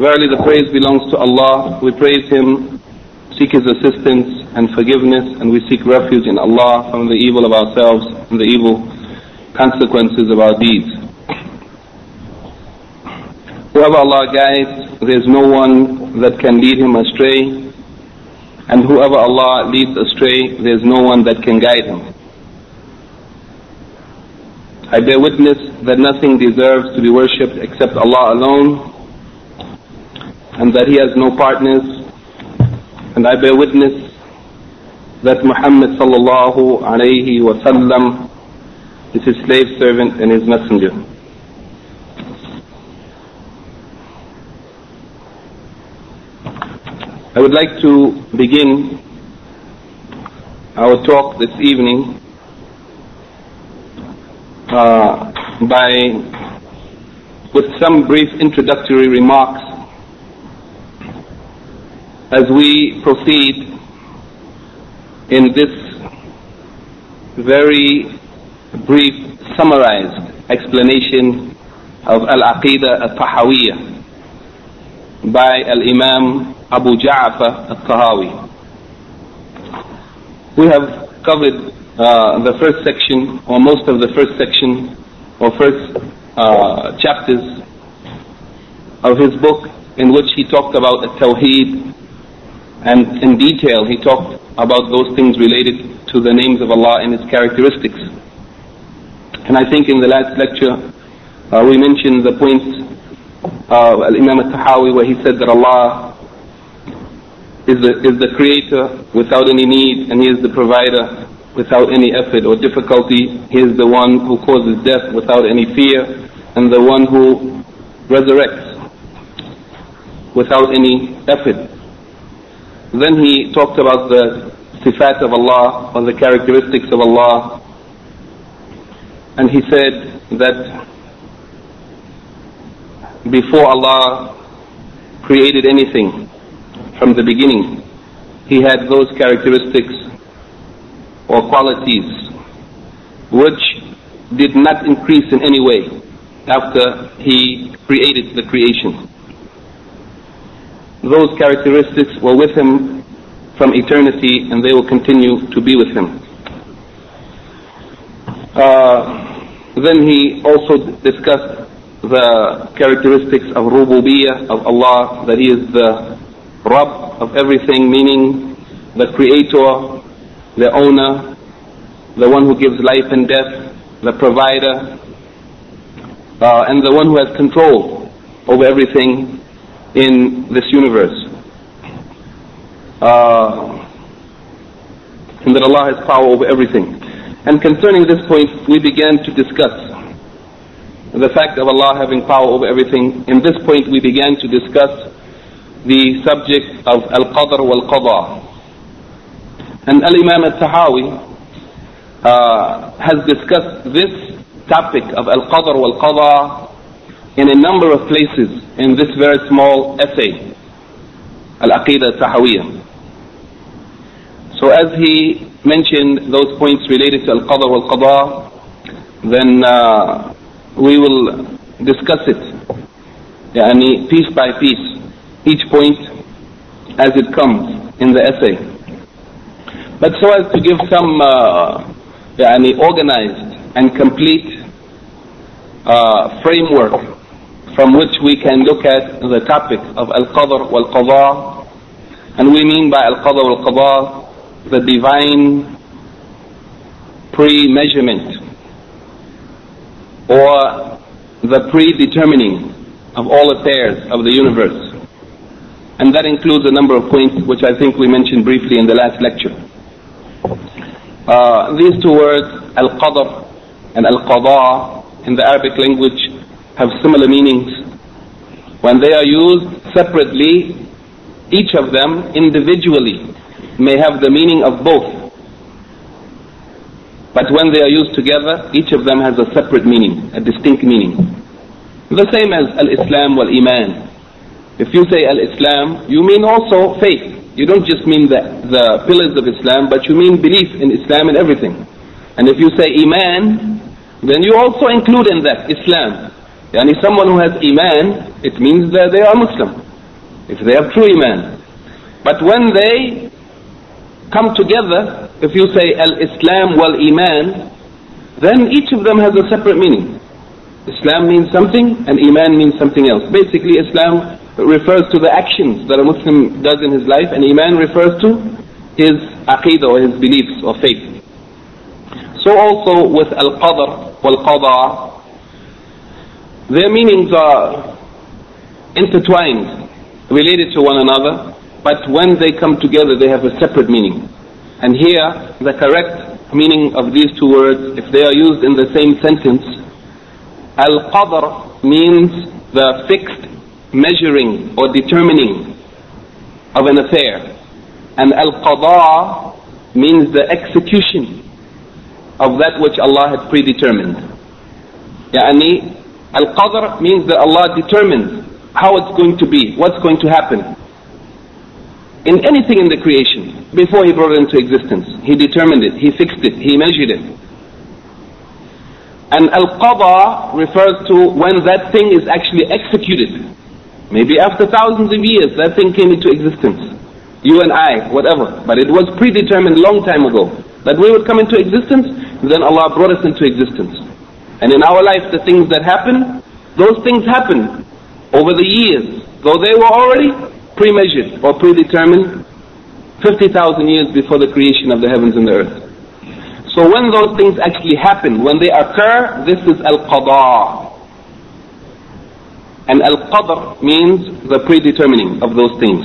Verily the praise belongs to Allah. We praise Him, seek His assistance and forgiveness, and we seek refuge in Allah from the evil of ourselves and the evil consequences of our deeds. Whoever Allah guides, there is no one that can lead him astray, and whoever Allah leads astray, there is no one that can guide him. I bear witness that nothing deserves to be worshipped except Allah alone, and that He has no partners. And I bear witness that Muhammad sallallahu alayhi wa sallam is His slave servant and His messenger. I would like to begin our talk this evening uh, by with some brief introductory remarks as we proceed in this very brief summarized explanation of Al-Aqidah Al-Tahawiyah by Al-Imam Abu Ja'far Al-Tahawi. We have covered uh, the first section, or most of the first section, or first uh, chapters of his book, in which he talked about Tawheed, and in detail he talked about those things related to the names of Allah and His characteristics. And I think in the last lecture uh, we mentioned the points of Al-Imam Al-Tahawi where he said that Allah is the, is the creator without any need and He is the provider without any effort or difficulty. He is the one who causes death without any fear and the one who resurrects without any effort. Then he talked about the sifat of Allah or the characteristics of Allah and he said that before Allah created anything from the beginning he had those characteristics or qualities which did not increase in any way after he created the creation. Those characteristics were with him from eternity and they will continue to be with him. Uh, then he also discussed the characteristics of rububiyyah of Allah, that He is the Rabb of everything, meaning the creator, the owner, the one who gives life and death, the provider, uh, and the one who has control over everything in this universe. Uh, and that Allah has power over everything. And concerning this point, we began to discuss the fact of Allah having power over everything. In this point, we began to discuss the subject of Al-Qadr wal-Qadha. And Al-Imam Al-Tahawi uh, has discussed this topic of Al-Qadr wal-Qadha in a number of places in this very small essay, Al-Aqidah Tahawiyah. So as he mentioned those points related to Al-Qadr wal-Qadha, then uh, we will discuss it, yani piece by piece, each point as it comes in the essay. But so as to give some uh, organized and complete uh, framework from which we can look at the topic of Al-Qadr wal-Qadha, and we mean by Al-Qadr wal-Qadha the divine pre-measurement or the predetermining of all affairs of the universe. And that includes a number of points which I think we mentioned briefly in the last lecture. Uh, these two words, al-qadr and al-qada, in the Arabic language have similar meanings. When they are used separately, each of them individually may have the meaning of both. But when they are used together, each of them has a separate meaning, a distinct meaning. The same as Al-Islam wal-Iman. If you say Al-Islam, you mean also faith. You don't just mean the, the pillars of Islam, but you mean belief in Islam and everything. And if you say Iman, then you also include in that Islam. Yani someone who has Iman, it means that they are Muslim. If they have true Iman. But when they come together, if you say Al-Islam wal-Iman, then each of them has a separate meaning. Islam means something and Iman means something else. Basically Islam refers to the actions that a Muslim does in his life, and Iman refers to his aqidah or his beliefs or faith. So also with Al-Qadr wal-Qada, their meanings are intertwined, related to one another, but when they come together they have a separate meaning. And here, the correct meaning of these two words, if they are used in the same sentence, Al-Qadr means the fixed measuring or determining of an affair. And al-qada means the execution of that which Allah had predetermined. Yani al-qadr means that Allah determines how it's going to be, what's going to happen. In anything in the creation, before He brought it into existence, He determined it, He fixed it, He measured it. And al-qada refers to when that thing is actually executed. Maybe after thousands of years that thing came into existence. You and I, whatever. But it was predetermined long time ago that we would come into existence, then Allah brought us into existence. And in our life, the things that happen, those things happen over the years, though they were already pre-measured or predetermined 50,000 years before the creation of the heavens and the earth. So when those things actually happen, when they occur, this is al-qada. And al-qadr means the predetermining of those things.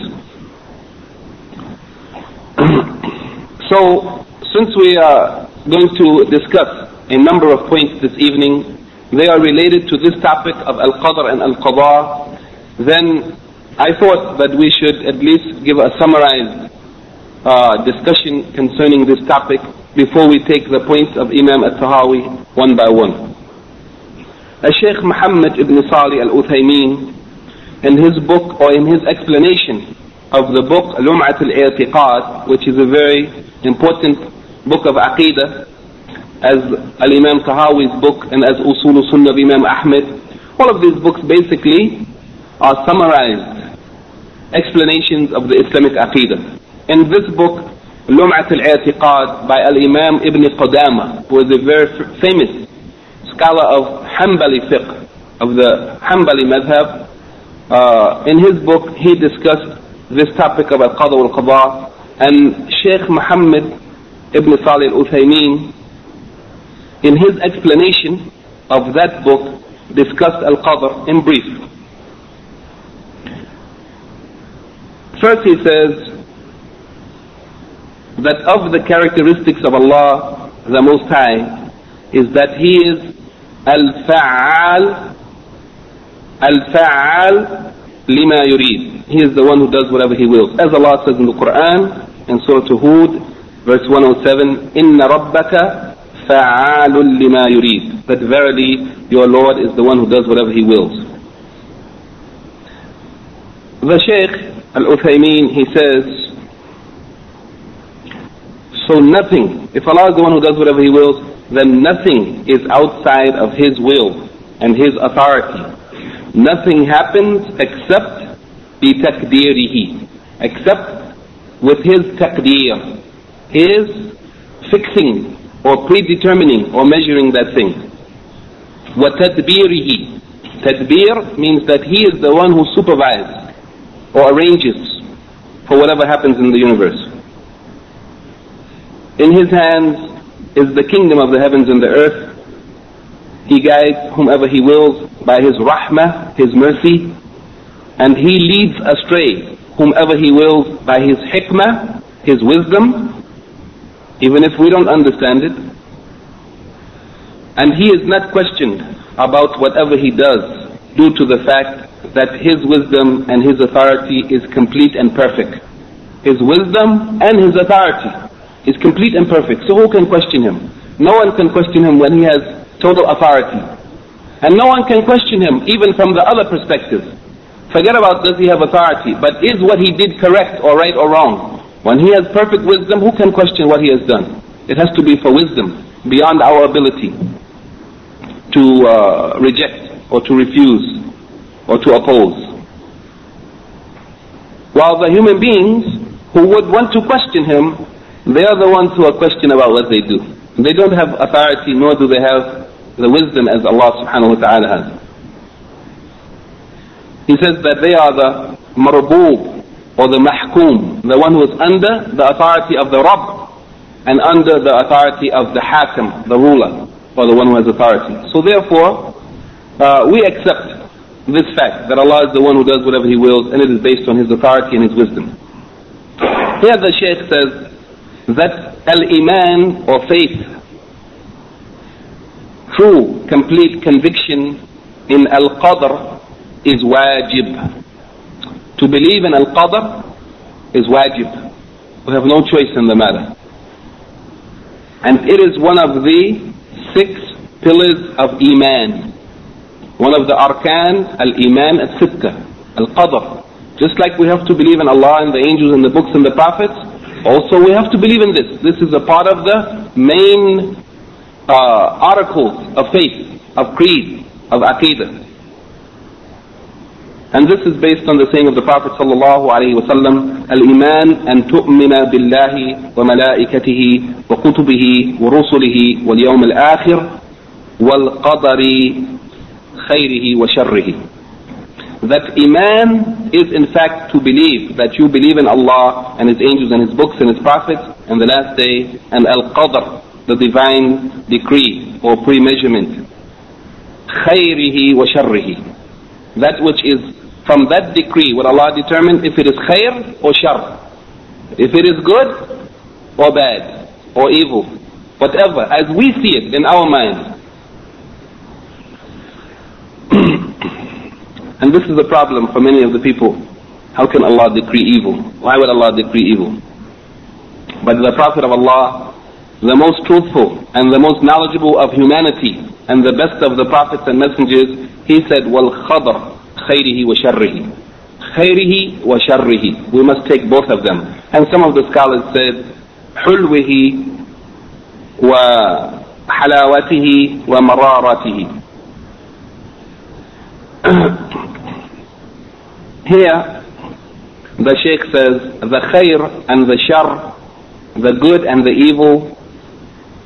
so, since we are going to discuss a number of points this evening, they are related to this topic of al-qadr and al-qada, then I thought that we should at least give a summarized uh, discussion concerning this topic before we take the points of Imam al-Tahawi one by one. Sheikh Muhammad ibn Salih al-Uthaymin in his book or in his explanation of the book Lum'at al-I'tiqad which is a very important book of Aqidah as Al-Imam Tahawi's book and as Usul Sunnah of Imam Ahmed. All of these books basically are summarized explanations of the Islamic Aqidah. In this book Lum'at al-I'tiqad by Al-Imam Ibn Qudama who is a very famous scholar of Hanbali fiqh, of the Hanbali madhab, uh, in his book he discussed this topic of al-qadha wal-qadha and Sheikh Muhammad ibn Salih al-Uthaymeen in his explanation of that book discussed al-qadr in brief. First he says that of the characteristics of Allah the Most High is that He is الفعال الفعال لما يريد he is the one who does whatever he wills as Allah says in the Quran in Surah Hud verse 107 إن ربك فعال لما يريد that verily your Lord is the one who does whatever he wills the Shaykh Al-Uthaymin he says so nothing if Allah is the one who does whatever he wills then nothing is outside of His will and His authority. Nothing happens except بِتَقْدِيرِهِ except with His taqdeer, His fixing or predetermining or measuring that thing. وَتَدْبِيرِهِ Tadbir means that He is the one who supervises or arranges for whatever happens in the universe. In His hands is the kingdom of the heavens and the earth. He guides whomever He wills by His rahmah, His mercy, and He leads astray whomever He wills by His hikmah, His wisdom, even if we don't understand it. And He is not questioned about whatever He does due to the fact that his wisdom and his authority is complete and perfect. His wisdom and his authority is complete and perfect. So who can question him? No one can question him when he has total authority. And no one can question him even from the other perspective. Forget about does he have authority, but is what he did correct or right or wrong? When he has perfect wisdom, who can question what he has done? It has to be for wisdom, beyond our ability to uh, reject or to refuse or to oppose. While the human beings who would want to question him, they are the ones who are questioning about what they do. They don't have authority nor do they have the wisdom as Allah subhanahu wa ta'ala has. He says that they are the marboob or the mahkum, the one who is under the authority of the Rabb and under the authority of the hakim, the ruler, or the one who has authority. So therefore, uh, we accept this fact that Allah is the one who does whatever He wills and it is based on His authority and His wisdom. Here the Shaykh says, that al-iman or faith, true, complete conviction in al-qadr is wajib. To believe in al-qadr is wajib. We have no choice in the matter. And it is one of the six pillars of iman. One of the arkan, al-iman al-sitta, al-qadr. Just like we have to believe in Allah and the angels and the books and the prophets, also, we have to believe in this. This is a part of the main uh, articles of faith, of creed, of aqidah. And this is based on the saying of the Prophet sallallahu alaihi wasallam, "Al-iman an tu'mina billahi wa malaikatihi wa kutubihi wa rusulihi wal yawm al-akhir wal qadari khayrihi wa sharrihi." that Iman is in fact to believe, that you believe in Allah and His angels and His books and His prophets and the last day and Al-Qadr, the divine decree or pre-measurement. خيره وشره That which is from that decree will Allah determine if it is khair or shar, if it is good or bad or evil, whatever, as we see it in our mind. and this is the problem for many of the people. How can Allah decree evil? Why would Allah decree evil? But the Prophet of Allah, the most truthful and the most knowledgeable of humanity, and the best of the prophets and messengers, he said, "Wal khadr." خَيْرِهِ وَشَرِّهِ خَيْرِهِ وَشَرِّهِ We must take both of them. And some of the scholars said, حُلْوِهِ وحلاوته ومرارته Here, the Sheikh says, the khair and the shar, the good and the evil,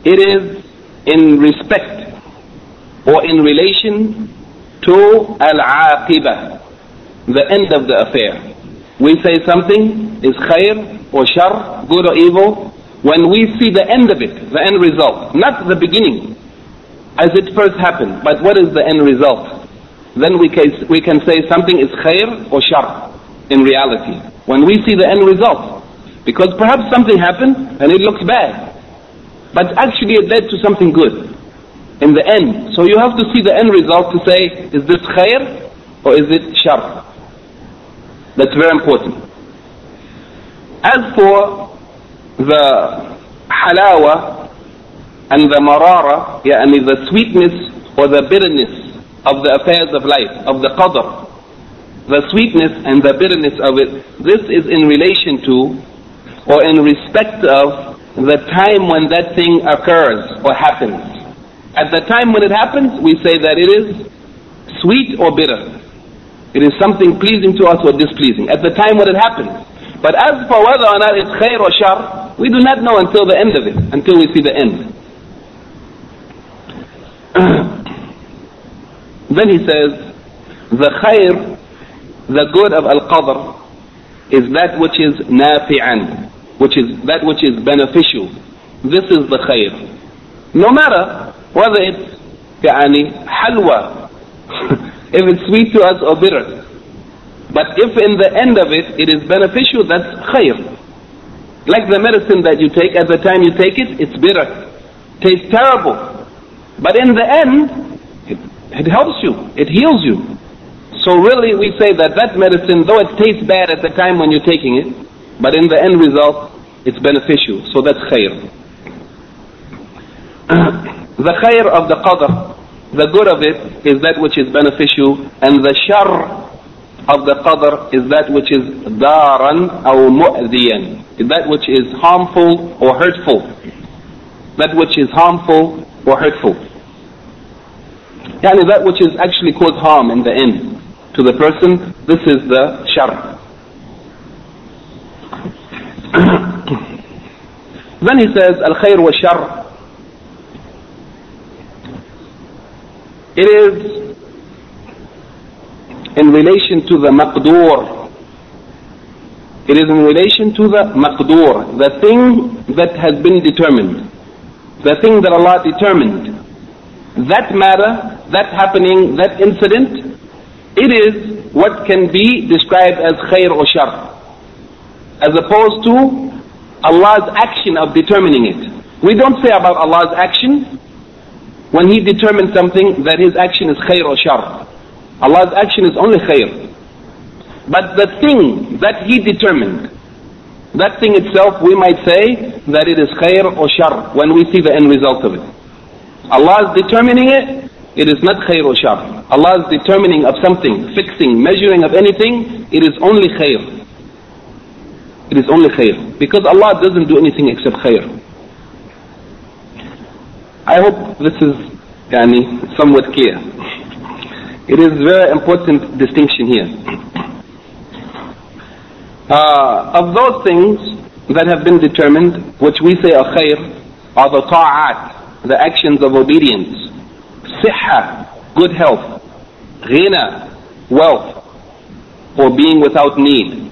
it is in respect or in relation to al-aqibah, the end of the affair. We say something is khair or shar, good or evil, when we see the end of it, the end result, not the beginning, as it first happened, but what is the end result? then we can, we can say something is khair or shar in reality. When we see the end result. Because perhaps something happened and it looks bad. But actually it led to something good in the end. So you have to see the end result to say, is this khair or is it shar? That's very important. As for the halawa and the marara, yani the sweetness or the bitterness of the affairs of life, of the qadr, the sweetness and the bitterness of it, this is in relation to or in respect of the time when that thing occurs or happens. At the time when it happens, we say that it is sweet or bitter. It is something pleasing to us or displeasing. At the time when it happens. But as for whether or not it's khair or shar, we do not know until the end of it, until we see the end. Then he says, the khair, the good of al-qadr, is that which is nafi'an, which is that which is beneficial. This is the khair. No matter whether it's يعني halwa, if it's sweet to us or bitter. But if in the end of it, it is beneficial, that's khair. Like the medicine that you take, at the time you take it, it's bitter. Tastes terrible. But in the end, it helps you. It heals you. So really we say that that medicine, though it tastes bad at the time when you're taking it, but in the end result, it's beneficial. So that's khair. the khair of the qadr, the good of it is that which is beneficial, and the shar of the qadr is that which is daran or mu'ziyan, that which is harmful or hurtful. That which is harmful or hurtful. Yani that which is actually cause harm in the end to the person, this is the shar. then he says, al-khair wa shar. It is in relation to the maqdur. It is in relation to the maqdur, the thing that has been determined. The thing that Allah determined. That matter, that happening, that incident, it is what can be described as khair or shar. As opposed to Allah's action of determining it. We don't say about Allah's action when He determines something that His action is khair or shar. Allah's action is only khair. But the thing that He determined, that thing itself, we might say that it is khair or shar when we see the end result of it. Allah is determining it, it is not khair or shar. Allah is determining of something, fixing, measuring of anything, it is only khair. It is only khair. Because Allah doesn't do anything except khair. I hope this is yani, somewhat clear. It is very important distinction here. Uh, of those things that have been determined, which we say are khair, are the ta'at, the actions of obedience, siha, good health, ghina, wealth, or being without need.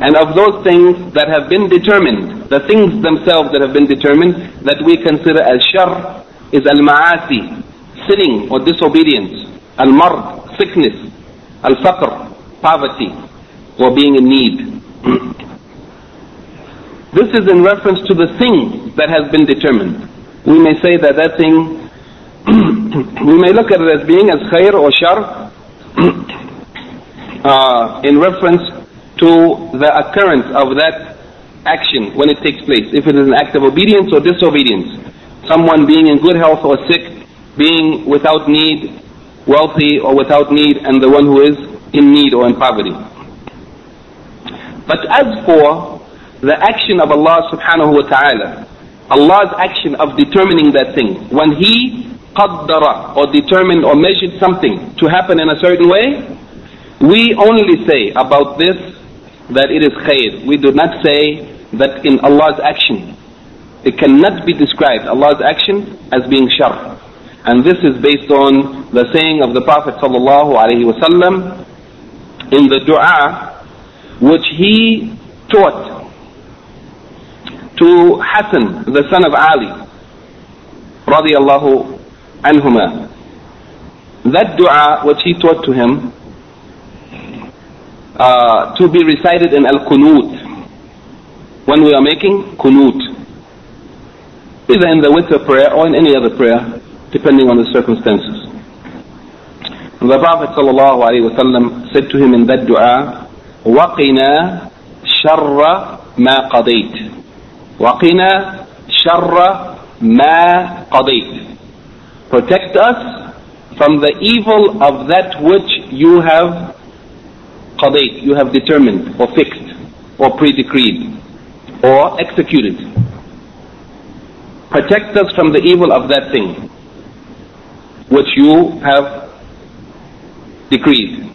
And of those things that have been determined, the things themselves that have been determined, that we consider as shar, is al-ma'asi, sinning or disobedience, al-mard, sickness, al-faqr, poverty, or being in need. this is in reference to the thing that has been determined. We may say that that thing, we may look at it as being as khair or shar, uh, in reference to the occurrence of that action when it takes place. If it is an act of obedience or disobedience. Someone being in good health or sick, being without need, wealthy or without need, and the one who is in need or in poverty. But as for the action of Allah subhanahu wa ta'ala, Allah's action of determining that thing, when He qaddara or determined or measured something to happen in a certain way, we only say about this that it is khair. We do not say that in Allah's action. It cannot be described, Allah's action, as being shar. And this is based on the saying of the Prophet sallallahu alaihi wasallam in the dua which he taught to Hassan, the son of Ali, radiallahu anhuma. That dua which he taught to him uh, to be recited in al-kunut when we are making kunut either in the witr prayer or in any other prayer depending on the circumstances. The prophet wasallam said to him in that dua waqina sharra ma qadait waqina sharra ma qadait protect us from the evil of that which you have qadayt, you have determined or fixed or pre-decreed or executed. Protect us from the evil of that thing which you have decreed.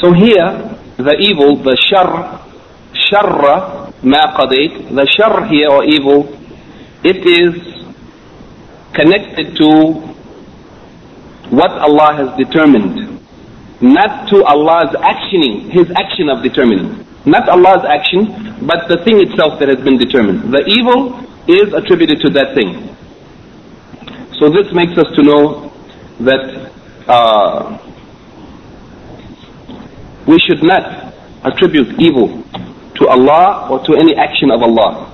So here, the evil, the shar, sharra ma qadayt, the shar here or evil, it is connected to what Allah has determined not to Allah's actioning, His action of determining. Not Allah's action, but the thing itself that has been determined. The evil is attributed to that thing. So this makes us to know that uh, we should not attribute evil to Allah or to any action of Allah.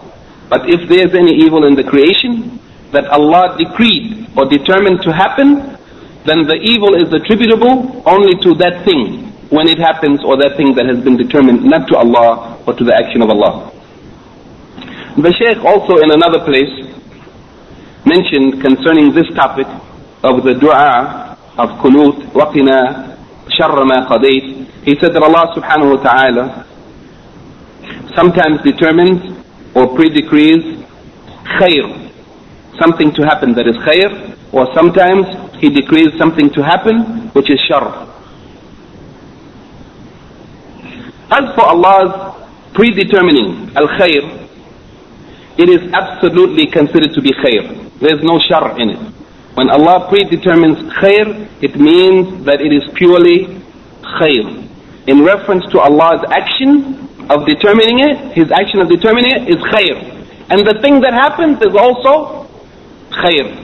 But if there is any evil in the creation that Allah decreed or determined to happen, then the evil is attributable only to that thing when it happens or that thing that has been determined not to Allah but to the action of Allah. The Shaykh also in another place mentioned concerning this topic of the dua of kunut, waqina, sharra ma qadayt. He said that Allah subhanahu wa ta'ala sometimes determines or pre-decrees khair, something to happen that is khair, or sometimes he decrees something to happen which is shar. As for Allah's predetermining al-khair, it is absolutely considered to be khair. There is no shar in it. When Allah predetermines khair, it means that it is purely khair. In reference to Allah's action of determining it, His action of determining it is khair. And the thing that happens is also khair.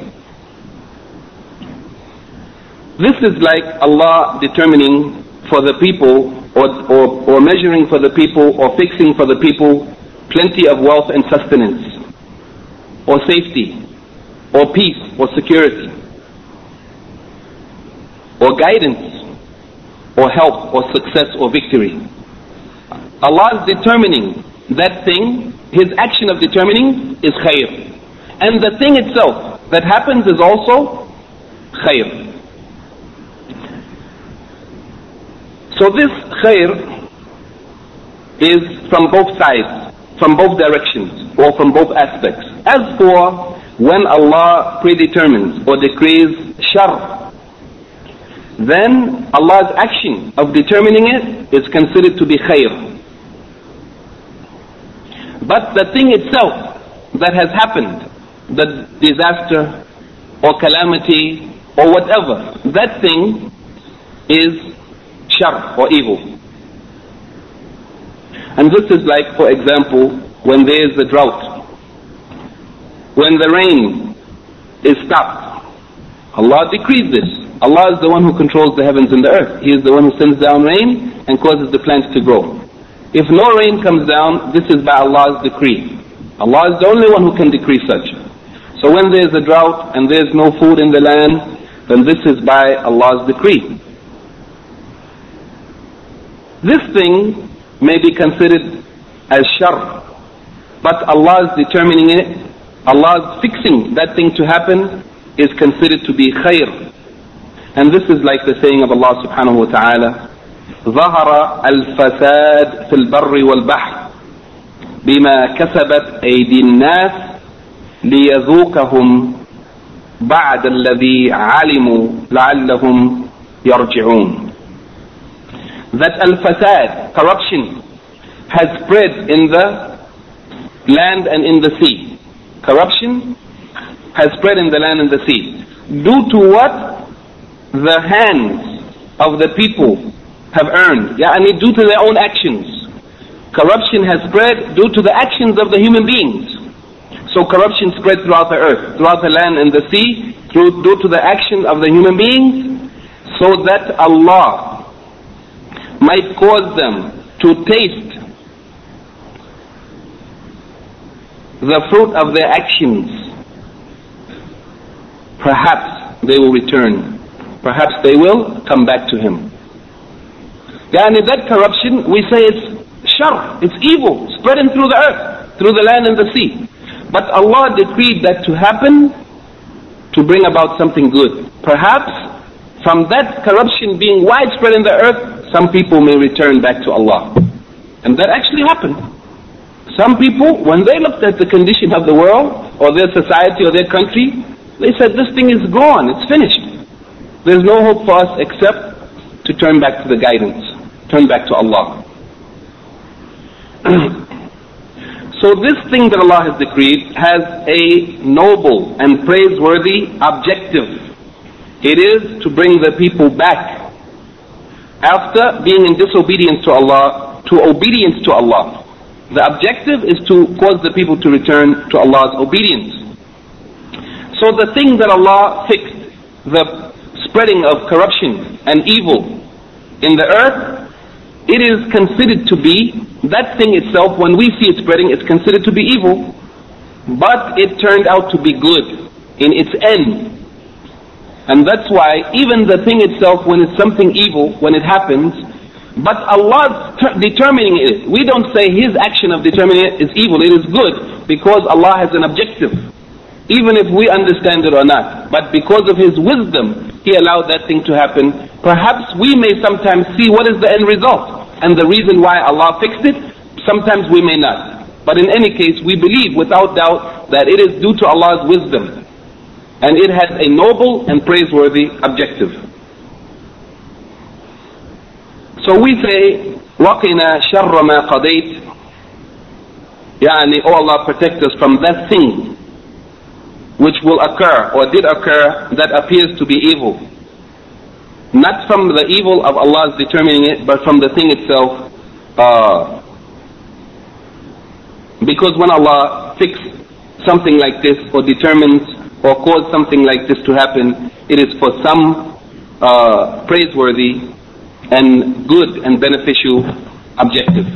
This is like Allah determining for the people or, or, or measuring for the people or fixing for the people plenty of wealth and sustenance or safety or peace or security or guidance or help or success or victory. Allah is determining that thing, His action of determining is khair. And the thing itself that happens is also khair. So this khair is from both sides, from both directions, or from both aspects. As for when Allah predetermines or decrees shar, then Allah's action of determining it is considered to be khair. But the thing itself that has happened, the disaster or calamity or whatever, that thing is shar or evil. And this is like, for example, when there is a drought. When the rain is stopped. Allah decrees this. Allah is the one who controls the heavens and the earth. He is the one who sends down rain and causes the plants to grow. If no rain comes down, this is by Allah's decree. Allah is the only one who can decree such. So when there is a drought and there is no food in the land, then this is by Allah's decree. This thing may be considered as shar, but Allah is determining it, Allah is fixing that thing to happen is considered to be khair. And this is like the saying of Allah subhanahu wa ta'ala, ظهر الفساد في البر والبحر بما كسبت أيدي الناس ليذوقهم بعد الذي علموا لعلهم يرجعون that al-fasad, corruption, has spread in the land and in the sea. Corruption has spread in the land and the sea. Due to what the hands of the people have earned. Yani due to their own actions. Corruption has spread due to the actions of the human beings. So corruption spread throughout the earth, throughout the land and the sea, through, due to the action of the human beings, so that Allah might cause them to taste the fruit of their actions, perhaps they will return. Perhaps they will come back to him. And Yani that corruption, we say it's shar, it's evil, spreading through the earth, through the land and the sea. But Allah decreed that to happen to bring about something good. Perhaps from that corruption being widespread in the earth, some people may return back to Allah. And that actually happened. Some people, when they looked at the condition of the world, or their society, or their country, they said, this thing is gone, it's finished. There's no hope for us except to turn back to the guidance, turn back to Allah. so this thing that Allah has decreed has a noble and praiseworthy objective. It is to bring the people back after being in disobedience to Allah to obedience to Allah. The objective is to cause the people to return to Allah's obedience. So the thing that Allah fixed, the spreading of corruption and evil in the earth, it is considered to be, that thing itself, when we see it spreading, it's considered to be evil. But it turned out to be good in its end. And that's why even the thing itself, when it's something evil, when it happens, but Allah's determining it. We don't say His action of determining it is evil. It is good because Allah has an objective. Even if we understand it or not. But because of His wisdom, He allowed that thing to happen. Perhaps we may sometimes see what is the end result. And the reason why Allah fixed it, sometimes we may not. But in any case, we believe without doubt that it is due to Allah's wisdom And it has a noble and praiseworthy objective. So we say, وَقِنَا شَرَّ مَا قَضَيْتِ Yani, oh Allah, protect us from that thing which will occur or did occur that appears to be evil. Not from the evil of Allah's determining it, but from the thing itself. Uh, because when Allah fixes something like this or determines or cause something like this to happen, it is for some uh, praiseworthy and good and beneficial objective.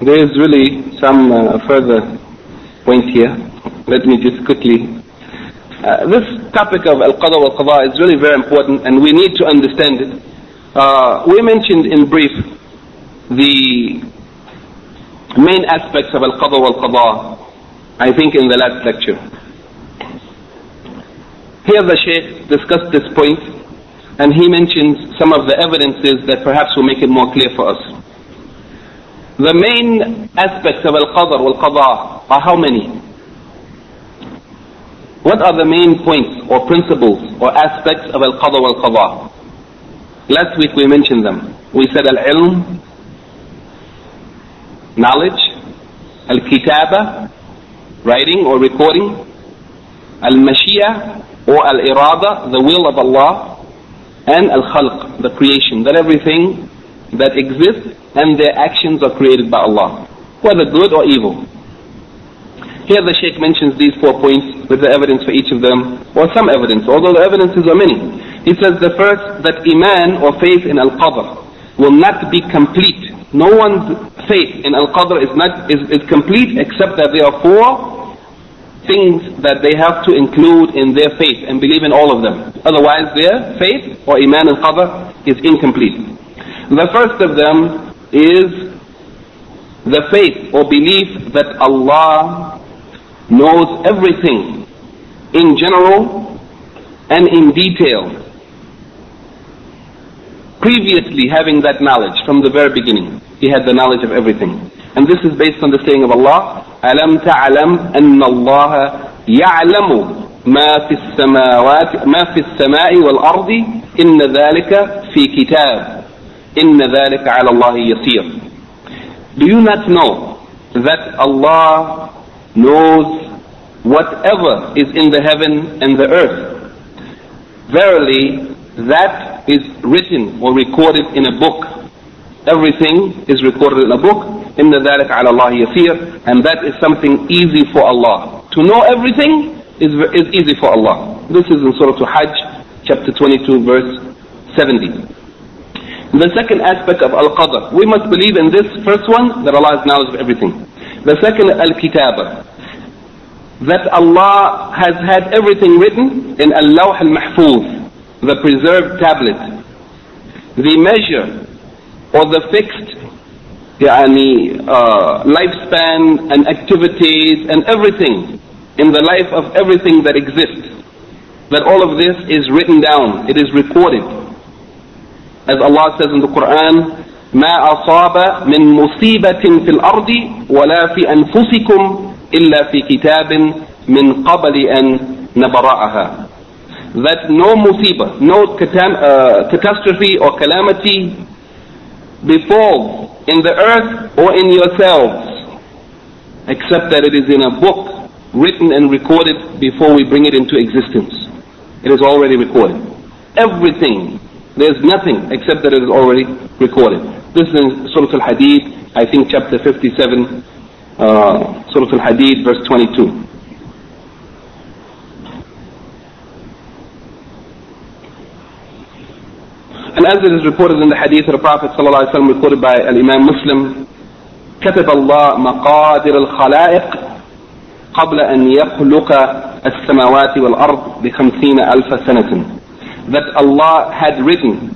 There is really some uh, further point here. Let me just quickly. Uh, this topic of al-qadar wal-qada is really very important and we need to understand it. Uh, we mentioned in brief the main aspects of al-qadar wal-qada, I think in the last lecture. Here the Shaykh discussed this point and he mentions some of the evidences that perhaps will make it more clear for us. The main aspects of al-qadar wal-qada are how many? What are the main points or principles or aspects of al-qadar wal-qada? Last week we mentioned them. We said al-ilm, knowledge, al-kitaba, writing or recording, al-mashiyah or al-irada, the will of Allah, and al-khalq, the creation, that everything that exists and their actions are created by Allah, whether good or evil. Here the Shaykh mentions these four points with the evidence for each of them, or some evidence, although the evidences are many. He says the first, that Iman or faith in Al-Qadr will not be complete. No one's faith in Al-Qadr is, not, is, is complete except that there are four things that they have to include in their faith and believe in all of them. Otherwise their faith or Iman al-Qadr is incomplete. The first of them is the faith or belief that Allah knows everything in general and in detail. Previously having that knowledge from the very beginning. He had the knowledge of everything. And this is based on the saying of Allah, أَلَمْ تَعْلَمْ أَنَّ اللَّهَ يَعْلَمُ ما في السماوات ما في السماء والأرض إن ذلك في كتاب إن ذلك على الله يسير Do you not know that Allah knows whatever is in the heaven and the earth? Verily, that is written or recorded in a book. Everything is recorded in a book. إن ذلك على الله يسير and that is something easy for Allah. To know everything is, is easy for Allah. This is in Surah Hajj, chapter 22, verse 70. The second aspect of Al-Qadr, we must believe in this first one, that Allah has knowledge of everything. The second, Al-Kitaba, that Allah has had everything written in Al-Lawh Al-Mahfuz, the preserved tablet. The measure or the fixed yani, uh, lifespan and activities and everything in the life of everything that exists. That all of this is written down, it is recorded. As Allah says in the Quran, ما أصاب من مصيبة في الأرض ولا في أنفسكم إلا في كتاب من قبل أن نبرأها. That no musibah, no uh, catastrophe or calamity befalls in the earth or in yourselves, except that it is in a book written and recorded before we bring it into existence. It is already recorded. Everything. There's nothing except that it is already recorded. This is Surah Al-Hadid, I think chapter 57, uh, Surah Al-Hadid, verse 22. And as it is reported in the hadith of the Prophet ﷺ reported by Imam Muslim, كتب الله مقادر الخلائق قبل أن يخلق السماوات والأرض بخمسين ألف سنة that Allah had written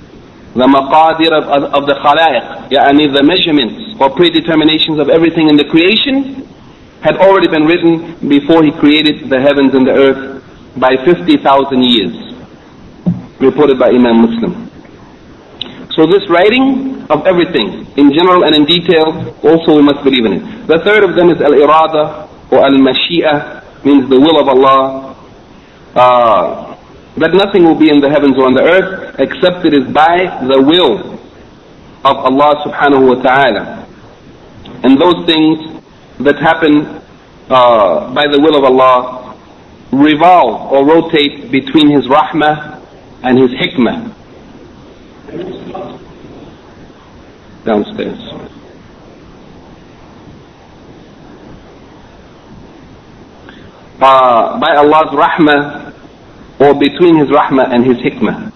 the maqadir of, of, of the khalaiq يعني the measurements or predeterminations of everything in the creation had already been written before he created the heavens and the earth by 50,000 years reported by Imam Muslim so this writing of everything in general and in detail also we must believe in it the third of them is al-irada or al-mashi'ah means the will of Allah uh, that nothing will be in the heavens or on the earth except it is by the will of Allah subhanahu wa ta'ala. And those things that happen uh, by the will of Allah revolve or rotate between His rahmah and His hikmah. Downstairs. uh, by Allah's rahmah or between His rahmah and His hikmah.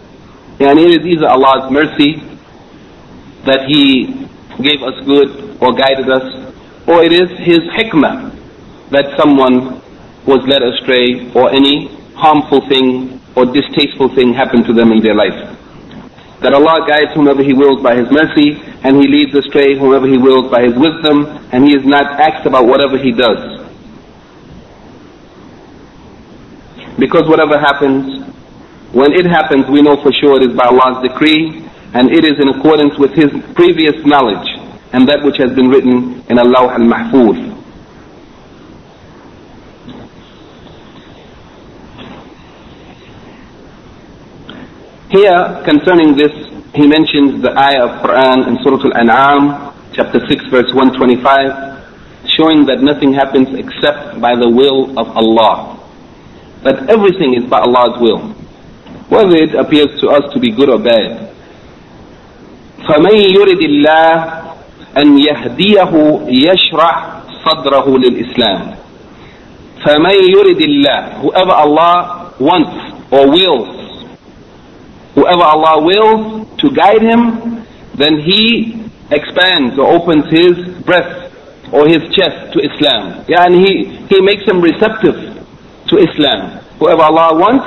And it is Allah's mercy that He gave us good or guided us, or it is His hikmah that someone was led astray or any harmful thing or distasteful thing happened to them in their life. That Allah guides whomever He wills by His mercy, and He leads astray whomever He wills by His wisdom, and He is not asked about whatever He does. Because whatever happens, when it happens, we know for sure it is by Allah's decree, and it is in accordance with His previous knowledge, and that which has been written in al-Lawh al-Mahfuz. Here, concerning this, he mentions the ayah of Quran in Surah Al-An'am, chapter 6, verse 125, showing that nothing happens except by the will of Allah that everything is by Allah's will, whether it appears to us to be good or bad. فمن يرد الله أن يهديه يشرح صدره للإسلام فمن يرد الله whoever Allah wants or wills whoever Allah wills to guide him then he expands or opens his breast or his chest to Islam yeah, and he, he makes him receptive to Islam. Whoever Allah wants,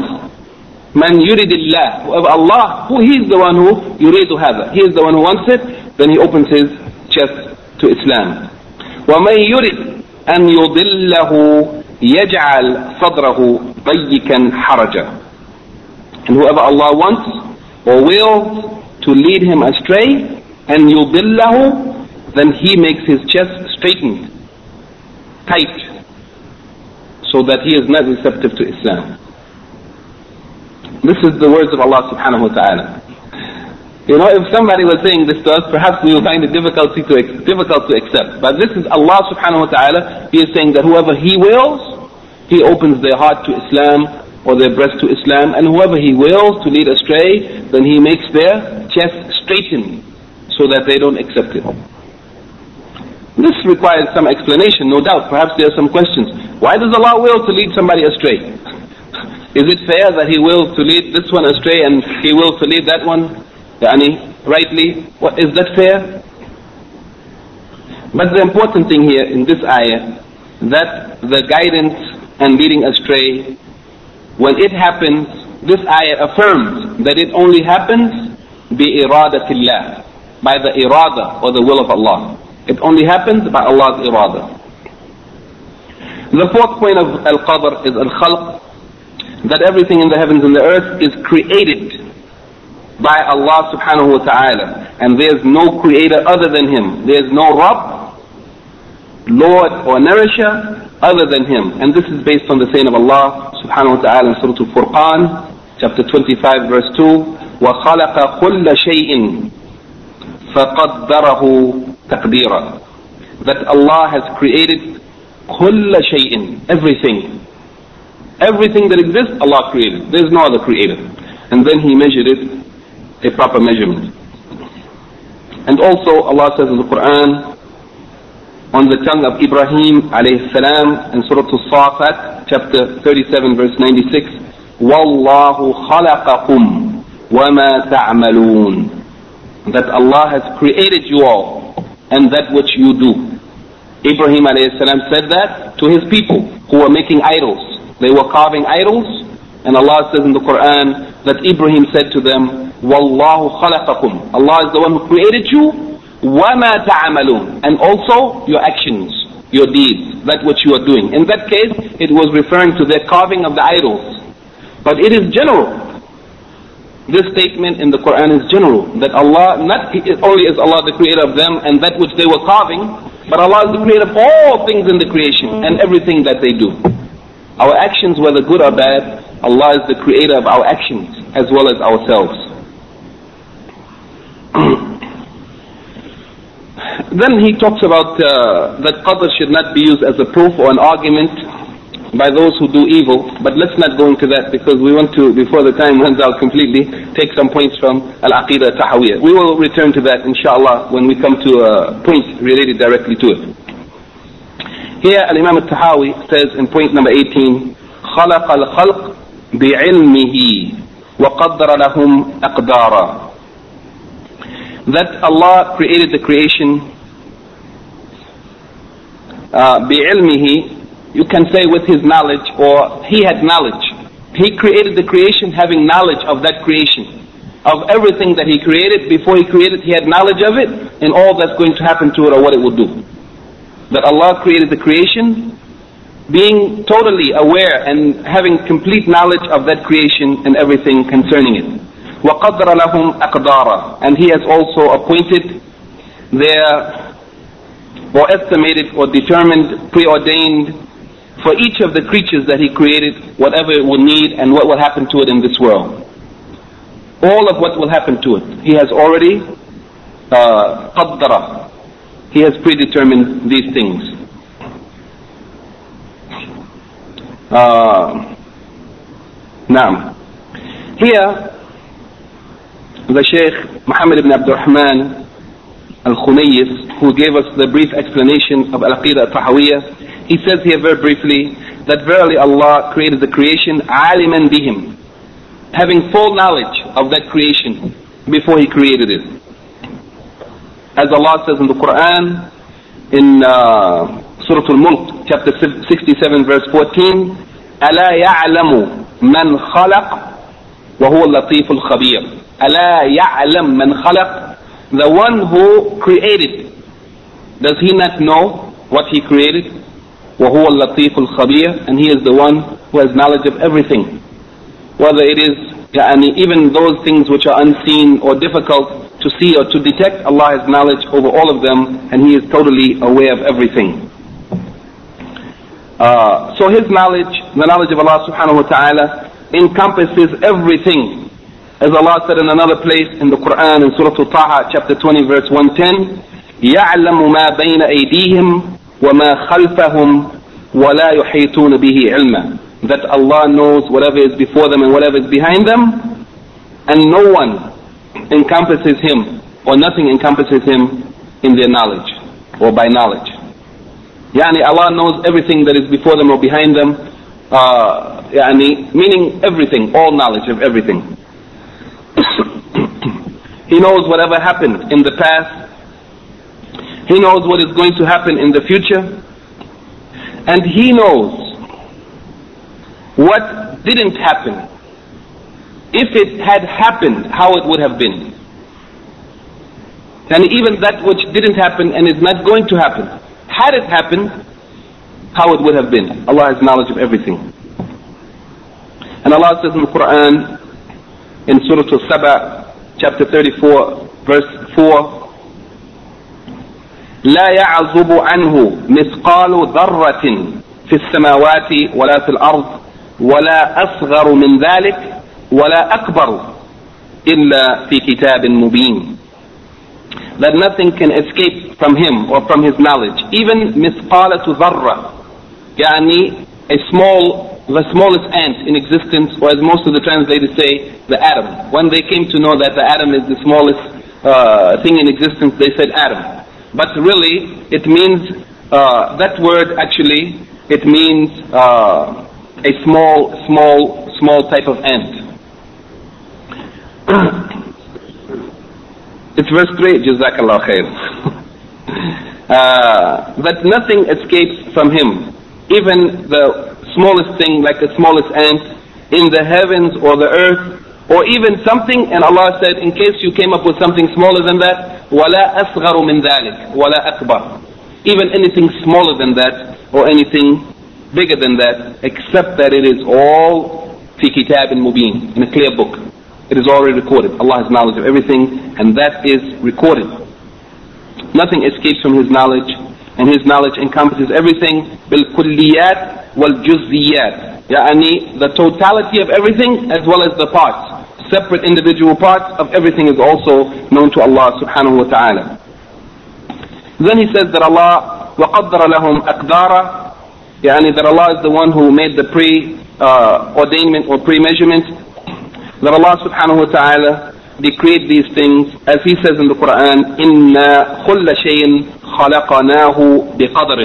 man yuridillah, whoever Allah, who He is the one who yuridu hada, He is the one who wants it, then He opens His chest to Islam. وَمَن يُرِدْ أَن يُضِلَّهُ يَجْعَلْ صَدْرَهُ ضَيِّكًا حَرَجًا and whoever Allah wants or wills to lead him astray, and yubillahu, then he makes his chest straightened, tight, so that he is not receptive to Islam. This is the words of Allah subhanahu wa ta'ala. You know, if somebody was saying this to us, perhaps we will find it difficulty to, difficult to accept. But this is Allah subhanahu wa ta'ala. He is saying that whoever He wills, He opens their heart to Islam or their breast to Islam. And whoever He wills to lead astray, then He makes their chest straighten so that they don't accept it. This requires some explanation, no doubt. Perhaps there are some questions. Why does Allah will to lead somebody astray? Is it fair that He wills to lead this one astray and He wills to lead that one, yani, rightly? What, is that fair? But the important thing here in this ayah, that the guidance and leading astray, when it happens, this ayah affirms that it only happens iradatillah, by the irada or the will of Allah. It only happens by Allah's irada. The fourth point of Al-Qadr is Al-Khalq, that everything in the heavens and the earth is created by Allah subhanahu wa ta'ala. And there's no creator other than Him. There's no Rabb, Lord or nourisher other than Him. And this is based on the saying of Allah subhanahu wa ta'ala in Surah Al-Furqan, chapter 25 verse 2, وَخَلَقَ كُلَّ شَيْءٍ فَقَدَّرَهُ taqdeera. That Allah has created كل شيء, everything. Everything that exists, Allah created. There is no other creator. And then He measured it a proper measurement. And also Allah says in the Quran, on the tongue of Ibrahim alayhi salam in Surah Al-Safat, chapter 37 verse 96, وَاللَّهُ خَلَقَكُمْ وَمَا تَعْمَلُونَ That Allah has created you all and that which you do. Ibrahim salam said that to his people. who were making idols. They were carving idols, and Allah says in the Quran that Ibrahim said to them, Wallahu khalaqakum. Allah is the one who created you, وَمَا تَعْمَلُونَ And also your actions, your deeds, that what you are doing. In that case, it was referring to the carving of the idols. But it is general. This statement in the Quran is general, that Allah, not only is Allah the creator of them and that which they were carving, but Allah is the creator of all things in the creation and everything that they do. Our actions, whether good or bad, Allah is the creator of our actions as well as ourselves. then he talks about uh, that qadr should not be used as a proof or an argument by those who do evil. But let's not go into that because we want to, before the time runs out completely, take some points from Al-Aqidah Tahawiyah. We will return to that inshallah when we come to a point related directly to it. Here Al-Imam Al-Tahawi says in point number 18, خلق الخلق بعلمه وقدر لهم أقدارا that Allah created the creation uh, بعلمه you can say with his knowledge or he had knowledge. He created the creation having knowledge of that creation. Of everything that he created, before he created, he had knowledge of it and all that's going to happen to it or what it will do. That Allah created the creation being totally aware and having complete knowledge of that creation and everything concerning it. وَقَدْرَ لَهُمْ أَقْدَارًا And He has also appointed their, or estimated or determined, preordained for each of the creatures that He created, whatever it will need and what will happen to it in this world. All of what will happen to it. He has already uh, قدر. He has predetermined these things. Uh, now, here the Sheikh Muhammad ibn Abdul Rahman al-Khunayis, who gave us the brief explanation of Al-Aqidah al-Tahawiyah, he says here very briefly that verily Allah created the creation aliman bihim, having full knowledge of that creation before He created it. As Allah says in the Quran, in uh, Surah Al-Mulk, chapter 67, verse 14, ألا يعلم من خلق وهو اللطيف الخبير ألا يعلم من خلق the one who created does he not know what he created وهو اللطيف الخبير and he is the one who has knowledge of everything whether it is يعني, even those things which are unseen or difficult to see or to detect Allah has knowledge over all of them and he is totally aware of everything uh, so his knowledge the knowledge of Allah subhanahu wa ta'ala encompasses everything as Allah said in another place in the Quran in Surah Al-Taha chapter 20 verse 110 يعلم ما بين أيديهم وَمَا خَلْفَهُمْ وَلَا يُحِيطُونَ بِهِ عِلْمًا That Allah knows whatever is before them and whatever is behind them, and no one encompasses Him, or nothing encompasses Him in their knowledge, or by knowledge. Yani Allah knows everything that is before them or behind them, uh, yani, meaning everything, all knowledge of everything. he knows whatever happened in the past, he knows what is going to happen in the future. And He knows what didn't happen. If it had happened, how it would have been. And even that which didn't happen and is not going to happen, had it happened, how it would have been. Allah has knowledge of everything. And Allah says in the Quran, in Surah Al-Saba, chapter 34, verse 4, لا يعزب عنه مثقال ذرة في السماوات ولا في الأرض ولا أصغر من ذلك ولا أكبر إلا في كتاب مبين. That nothing can escape from him or from his knowledge. Even مثقالة ذرة يعني a small the smallest ant in existence or as most of the translators say the atom. When they came to know that the atom is the smallest uh, thing in existence they said atom. But really it means uh, that word actually it means uh, a small small small type of ant. It's verse 3 jazakallah khair. Uh, that nothing escapes from him. Even the smallest thing like the smallest ant in the heavens or the earth or even something and Allah said in case you came up with something smaller than that وَلَا أَصْغَرُ مِنْ ذَلِكَ وَلَا أَكْبَرُ even anything smaller than that or anything bigger than that except that it is all fi kitab mubin in a clear book it is already recorded Allah has knowledge of everything and that is recorded nothing escapes from his knowledge and his knowledge encompasses everything بالكليات والجزئيات يعني the totality of everything as well as the parts separate individual parts of everything is also known to Allah subhanahu wa ta'ala then he says that Allah وقدر لهم أقدارا يعني that Allah is the one who made the pre uh, ordainment or pre-measurement that Allah subhanahu wa ta'ala decreed these things as he says in the Quran إِنَّا كُلَّ شَيْءٍ خَلَقَنَاهُ بِقَدْرٍ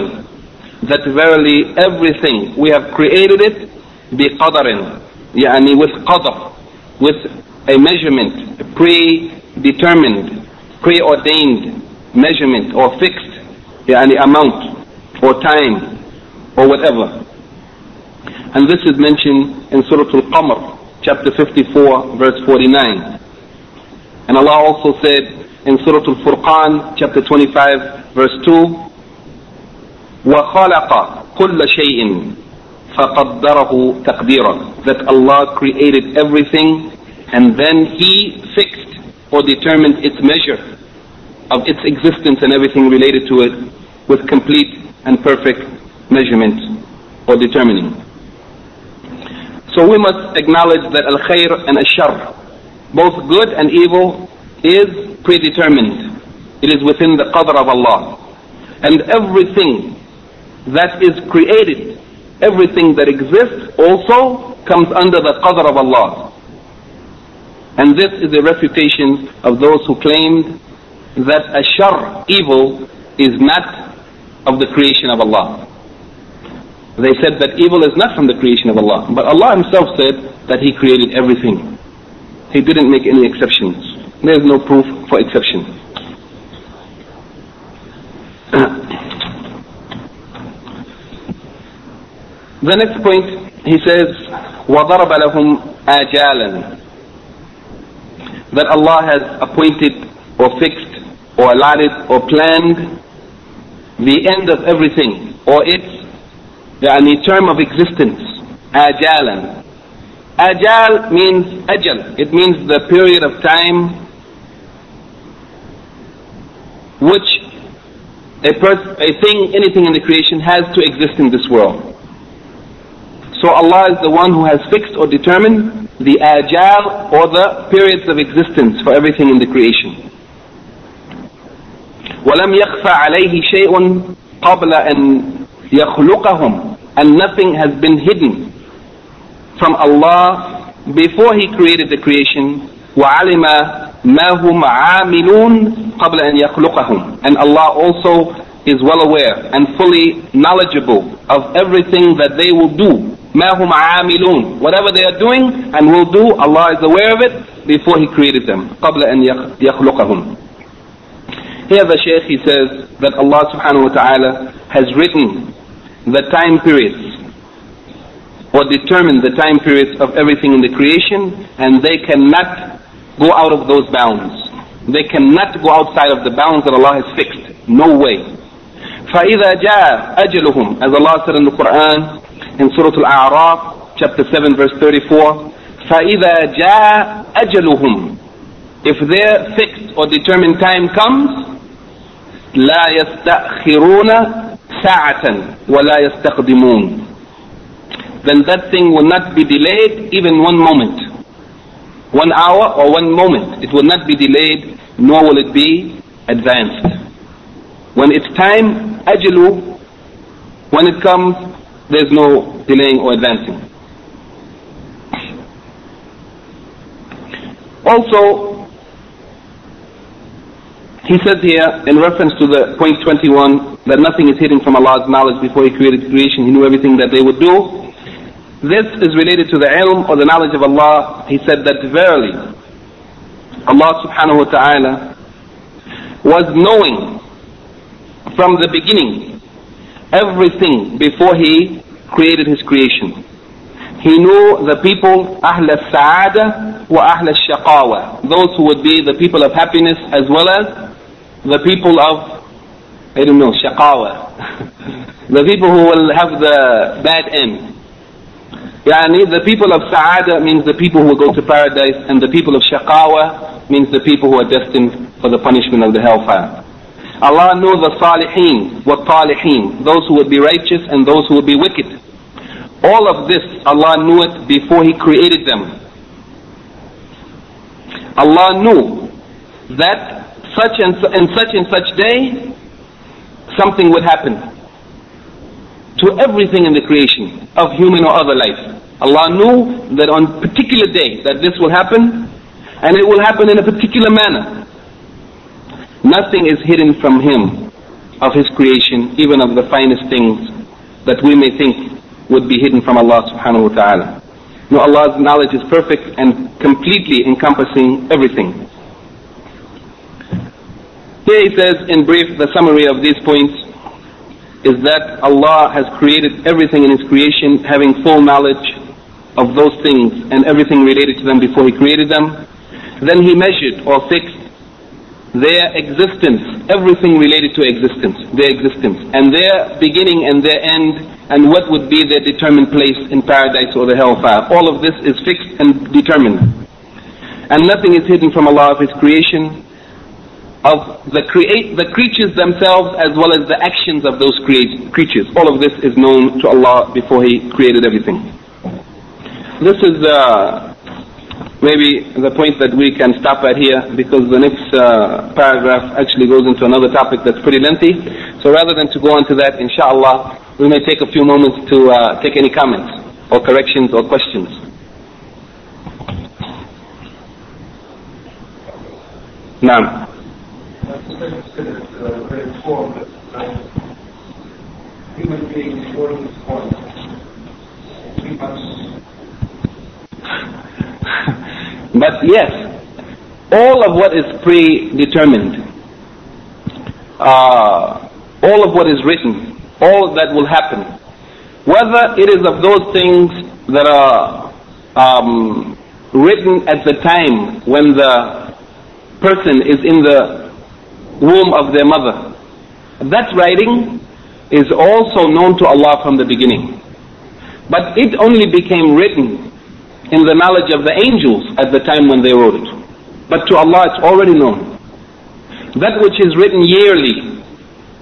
that verily everything we have created it بقدر يعني with qadr with a measurement a predetermined preordained measurement or fixed يعني amount or time or whatever and this is mentioned in Surah Al-Qamar chapter 54 verse 49 and Allah also said in Surah Al-Furqan chapter 25 verse 2 وخلق كل شيء فقدره تقديرا that Allah created everything and then He fixed or determined its measure of its existence and everything related to it with complete and perfect measurement or determining. So we must acknowledge that al-khair and al-shar, both good and evil, is predetermined. It is within the qadr of Allah. And everything that is created, everything that exists also comes under the qadr of Allah. And this is a refutation of those who claimed that ashar, evil, is not of the creation of Allah. They said that evil is not from the creation of Allah. But Allah Himself said that He created everything. He didn't make any exceptions. There is no proof for exception. The next point, he says, وَضَرَبَ لَهُمْ آجَالًا That Allah has appointed or fixed or allotted or planned the end of everything or its يعني term of existence ajalan ajal means ajal it means the period of time which a, person, a thing anything in the creation has to exist in this world so Allah is the one who has fixed or determined the ajal or the periods of existence for everything in the creation. ولم يخفى عليه شيء قبل أن يخلقهم and nothing has been hidden from Allah before He created the creation وعلم ما هم عاملون قبل أن يخلقهم and Allah also is well aware and fully knowledgeable of everything that they will do ما هم عاملون whatever they are doing and will do Allah is aware of it before he created them قبل أن يخلقهم here the Shaykh he says that Allah subhanahu wa ta'ala has written the time periods or determined the time periods of everything in the creation and they cannot go out of those bounds they cannot go outside of the bounds that Allah has fixed no way فإذا جاء أجلهم as Allah said in the Quran in Surah Al-A'raf, chapter 7, verse 34, فَإِذَا جَاءَ أَجَلُهُمْ If their fixed or determined time comes, لَا يَسْتَأْخِرُونَ سَاعَةً وَلَا يَسْتَقْدِمُونَ Then that thing will not be delayed even one moment. One hour or one moment. It will not be delayed, nor will it be advanced. When it's time, ajalu, when it comes, there's no delaying or advancing. Also, he says here, in reference to the point 21, that nothing is hidden from Allah's knowledge before He created creation. He knew everything that they would do. This is related to the ilm or the knowledge of Allah. He said that verily, Allah subhanahu wa ta'ala was knowing from the beginning everything before He created his creation. He knew the people, Ahl al-Sa'ada wa shaqawa. those who would be the people of happiness as well as the people of, I don't know, Shaqawa. the people who will have the bad end. Yani the people of Sa'ada means the people who will go to paradise and the people of Shaqawa means the people who are destined for the punishment of the hellfire. Allah knew the Salihin, what Talihin, those who would be righteous and those who would be wicked. All of this, Allah knew it before He created them. Allah knew that such and, and such and such day, something would happen to everything in the creation of human or other life. Allah knew that on particular day that this will happen and it will happen in a particular manner. Nothing is hidden from Him of His creation, even of the finest things that we may think would be hidden from Allah subhanahu wa ta'ala. No, Allah's knowledge is perfect and completely encompassing everything. Here he says in brief the summary of these points is that Allah has created everything in His creation having full knowledge of those things and everything related to them before He created them. Then He measured or fixed their existence, everything related to existence, their existence, and their beginning and their end and what would be their determined place in paradise or the hellfire. All of this is fixed and determined. And nothing is hidden from Allah of His creation, of the, create, the creatures themselves as well as the actions of those create, creatures. All of this is known to Allah before He created everything. This is uh, maybe the point that we can stop at here because the next uh, paragraph actually goes into another topic that's pretty lengthy. So rather than to go on to that, inshallah, we may take a few moments to uh, take any comments or corrections or questions. Must. but yes, all of what is predetermined, uh, all of what is written, all that will happen. Whether it is of those things that are um, written at the time when the person is in the womb of their mother. That writing is also known to Allah from the beginning. But it only became written in the knowledge of the angels at the time when they wrote it. But to Allah it's already known. That which is written yearly,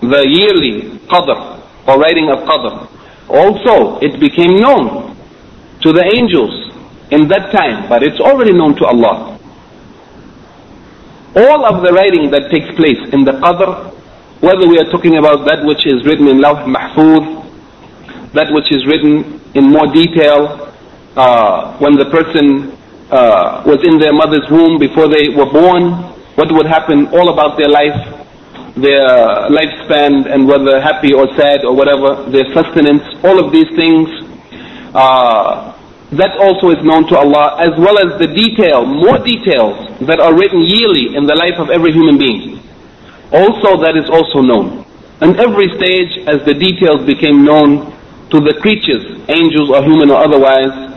the yearly qadr, or writing of Qadr. Also, it became known to the angels in that time, but it's already known to Allah. All of the writing that takes place in the Qadr, whether we are talking about that which is written in Lawh Mahfuz, that which is written in more detail uh, when the person uh, was in their mother's womb before they were born, what would happen all about their life, their lifespan and whether happy or sad or whatever, their sustenance, all of these things, uh, that also is known to Allah as well as the detail, more details that are written yearly in the life of every human being. Also that is also known. And every stage as the details became known to the creatures, angels or human or otherwise,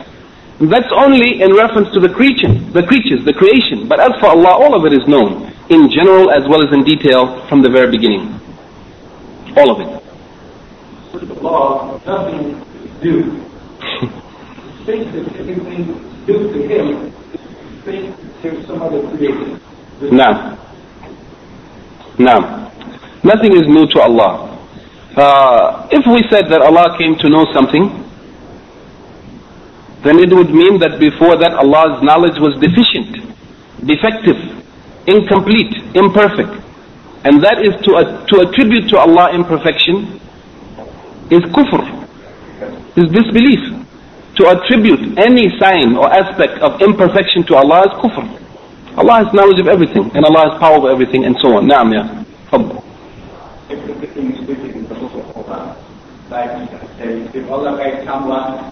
that's only in reference to the creature, the creatures, the creation. But as for Allah, all of it is known in general as well as in detail from the very beginning. All of it. Allah, nothing. Things that to him, think there's some other creator. No. No. Nothing is new to Allah. Uh, if we said that Allah came to know something, then it would mean that before that Allah's knowledge was deficient, defective incomplete, imperfect. And that is to, uh, to attribute to Allah imperfection is kufr, is disbelief. To attribute any sign or aspect of imperfection to Allah is kufr. Allah has knowledge of everything, and Allah has power over everything, and so on. Naam, ya. Fadl. If Allah someone,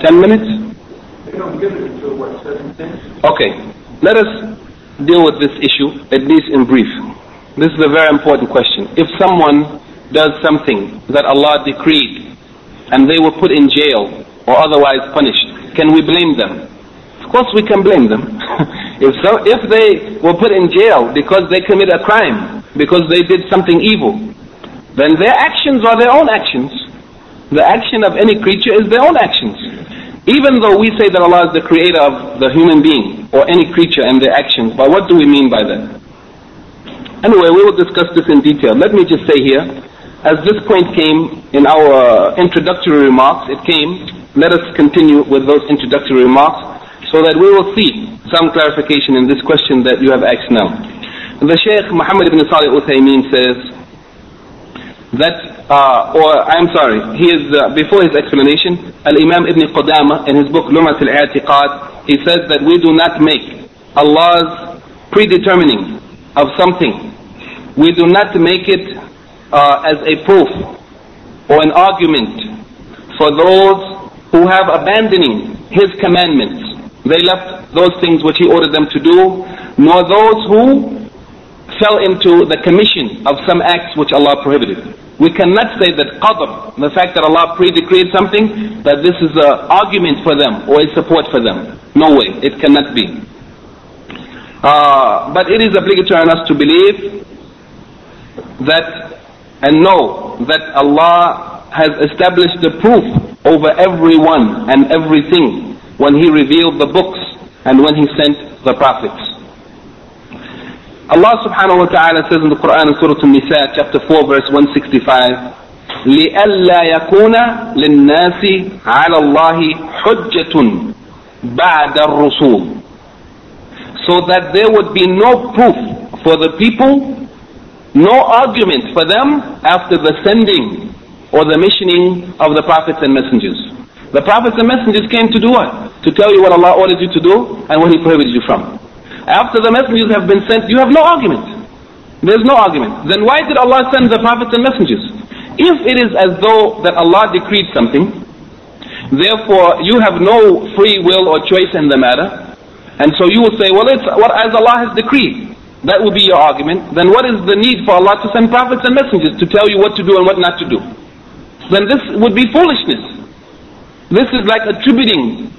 10 minutes? Okay. Let us deal with this issue, at least in brief. This is a very important question. If someone does something that Allah decreed and they were put in jail or otherwise punished, can we blame them? Of course we can blame them. if, so, if they were put in jail because they committed a crime, because they did something evil, then their actions are their own actions. The action of any creature is their own actions. Even though we say that Allah is the creator of the human being or any creature and their actions, but what do we mean by that? Anyway, we will discuss this in detail. Let me just say here, as this point came in our introductory remarks, it came, let us continue with those introductory remarks so that we will see some clarification in this question that you have asked now. The Shaykh Muhammad ibn Salih Uthaymeen says that uh, or I'm sorry, he is, uh, before his explanation, Al-Imam Ibn Qudama in his book Lumat al-I'tiqad, he says that we do not make Allah's predetermining of something, we do not make it uh, as a proof or an argument for those who have abandoning his commandments. They left those things which he ordered them to do, nor those who fell into the commission of some acts which Allah prohibited. We cannot say that qadr, the fact that Allah pre-decreed something, that this is an argument for them or a support for them. No way, it cannot be. Uh, but it is obligatory on us to believe that and know that Allah has established the proof over everyone and everything when He revealed the books and when He sent the prophets. Allah subhanahu wa ta'ala says in the Quran in Surah An-Nisa chapter 4 verse 165 لِأَلَّا يَكُونَ لِلنَّاسِ عَلَى اللَّهِ حُجَّةٌ بَعْدَ الرُّسُولِ So that there would be no proof for the people, no argument for them after the sending or the missioning of the prophets and messengers. The prophets and messengers came to do what? To tell you what Allah ordered you to do and what He prohibited you from. After the messengers have been sent, you have no argument. There's no argument. Then why did Allah send the prophets and messengers? If it is as though that Allah decreed something, therefore you have no free will or choice in the matter, and so you will say, well, it's what as Allah has decreed. That will be your argument. Then what is the need for Allah to send prophets and messengers to tell you what to do and what not to do? Then this would be foolishness. This is like attributing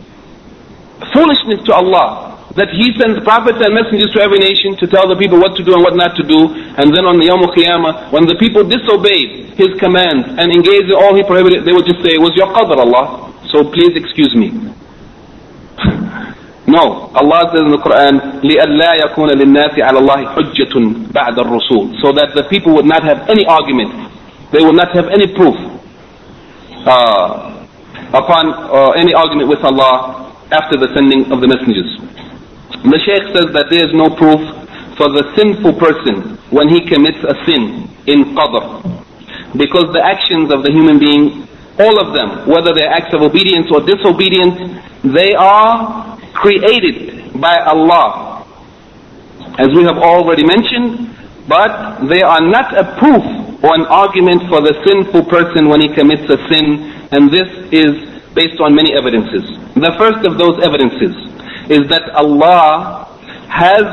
foolishness to Allah that he sends prophets and messengers to every nation to tell the people what to do and what not to do. And then on the Yom Qiyamah, when the people disobeyed his commands and engaged in all he prohibited, they would just say, it was your qadr Allah, so please excuse me. no, Allah says in the Quran, لِأَلَّا يَكُونَ لِلنَّاسِ عَلَى اللَّهِ حُجَّةٌ بَعْدَ الرُّسُولِ So that the people would not have any argument, they would not have any proof uh, upon uh, any argument with Allah after the sending of the messengers. The Shaykh says that there is no proof for the sinful person when he commits a sin in qadr. Because the actions of the human being, all of them, whether they're acts of obedience or disobedience, they are created by Allah. As we have already mentioned, but they are not a proof or an argument for the sinful person when he commits a sin, and this is based on many evidences. The first of those evidences is that Allah has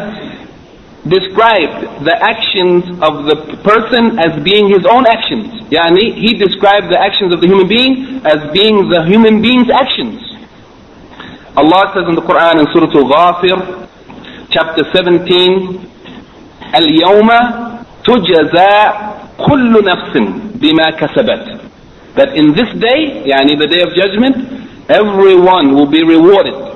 described the actions of the person as being his own actions. Yani, he described the actions of the human being as being the human being's actions. Allah says in the Quran in Surah Al-Ghafir, chapter 17, اليوم تجزى كل نفس بما كسبت. That in this day, yani the day of judgment, everyone will be rewarded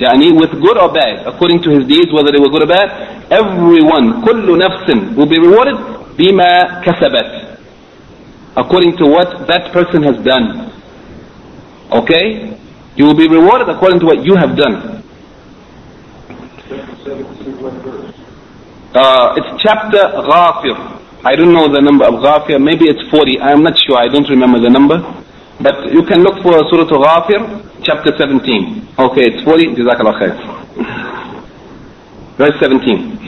يعني with good or bad according to his deeds whether they were good or bad everyone كل نفس will be rewarded بما كسبت according to what that person has done okay you will be rewarded according to what you have done uh, it's chapter Ghafir I don't know the number of Ghafir. Maybe it's 40. I'm not sure. I don't remember the number. But you can look for Surah Ghafir, chapter 17. Okay, it's 40. Jazakallah khair. Verse 17.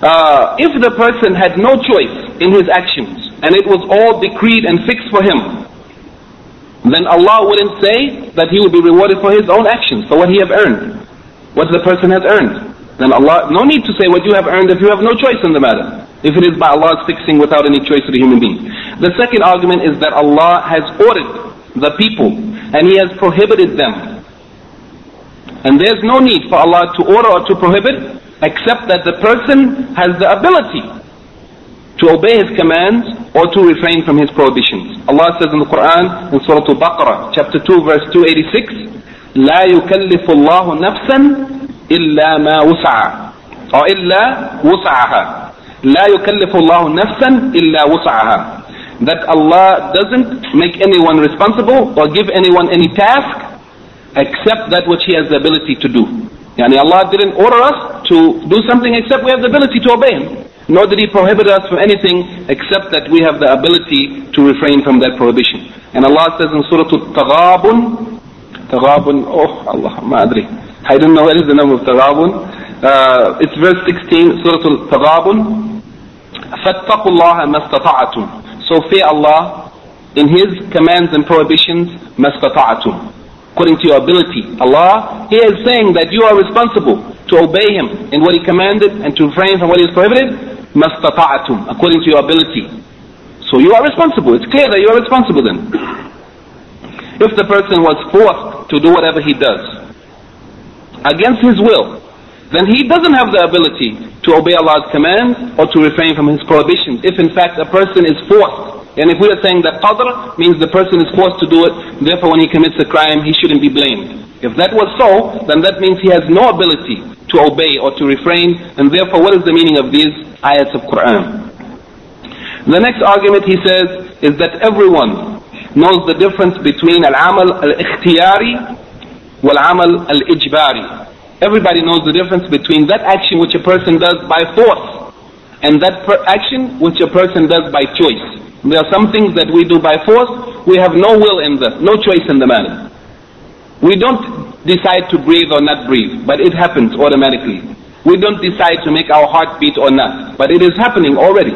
Uh, if the person had no choice in his actions and it was all decreed and fixed for him, then Allah wouldn't say that he will be rewarded for his own actions, for what he have earned, what the person has earned. Then Allah, no need to say what you have earned if you have no choice in the matter. If it is by Allah's fixing without any choice of the human being. The second argument is that Allah has ordered the people and He has prohibited them. And there's no need for Allah to order or to prohibit except that the person has the ability to obey His commands or to refrain from His prohibitions. Allah says in the Quran in Surah Al-Baqarah chapter 2 verse 286 لا يكلف الله نفسا إلا ما وسعها أو إلا وسعها لا يكلف الله نفسا إلا وسعها that Allah doesn't make anyone responsible or give anyone any task except that which He has the ability to do. Yani Allah didn't order us to do something except we have the ability to obey Him. Nor did He prohibit us from anything except that we have the ability to refrain from that prohibition. And Allah says in Surah Al-Taghabun, Taghabun, oh Allah, ma adri. I don't know what is the name of Taghabun. Uh, it's verse 16, Surah Al-Taghabun. فَاتَّقُوا اللَّهَ مَا اسْتَطَعْتُمْ So fear Allah in His commands and prohibitions مَا اسْتَطَعْتُمْ According to your ability. Allah, He is saying that you are responsible to obey Him in what He commanded and to refrain from what He has prohibited مَا اسْتَطَعْتُمْ According to your ability. So you are responsible. It's clear that you are responsible then. If the person was forced to do whatever he does against his will, then he doesn't have the ability to obey Allah's commands or to refrain from His prohibitions. If in fact a person is forced, and if we are saying that qadr means the person is forced to do it, therefore when he commits a crime, he shouldn't be blamed. If that was so, then that means he has no ability to obey or to refrain, and therefore what is the meaning of these ayats of Quran? The next argument he says is that everyone knows the difference between al-amal al-ikhtiyari wal-amal al-ijbari. Everybody knows the difference between that action which a person does by force and that action which a person does by choice. There are some things that we do by force, we have no will in the, no choice in the matter. We don't decide to breathe or not breathe, but it happens automatically. We don't decide to make our heart beat or not, but it is happening already.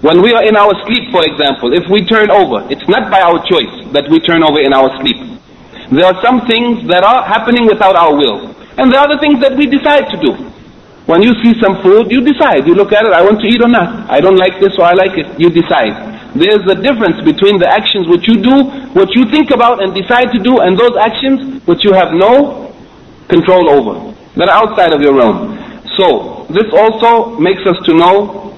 When we are in our sleep, for example, if we turn over, it's not by our choice that we turn over in our sleep. There are some things that are happening without our will. And there are the things that we decide to do. When you see some food, you decide. You look at it, I want to eat or not. I don't like this or I like it. You decide. There's a difference between the actions which you do, what you think about and decide to do, and those actions which you have no control over, that are outside of your realm. So, this also makes us to know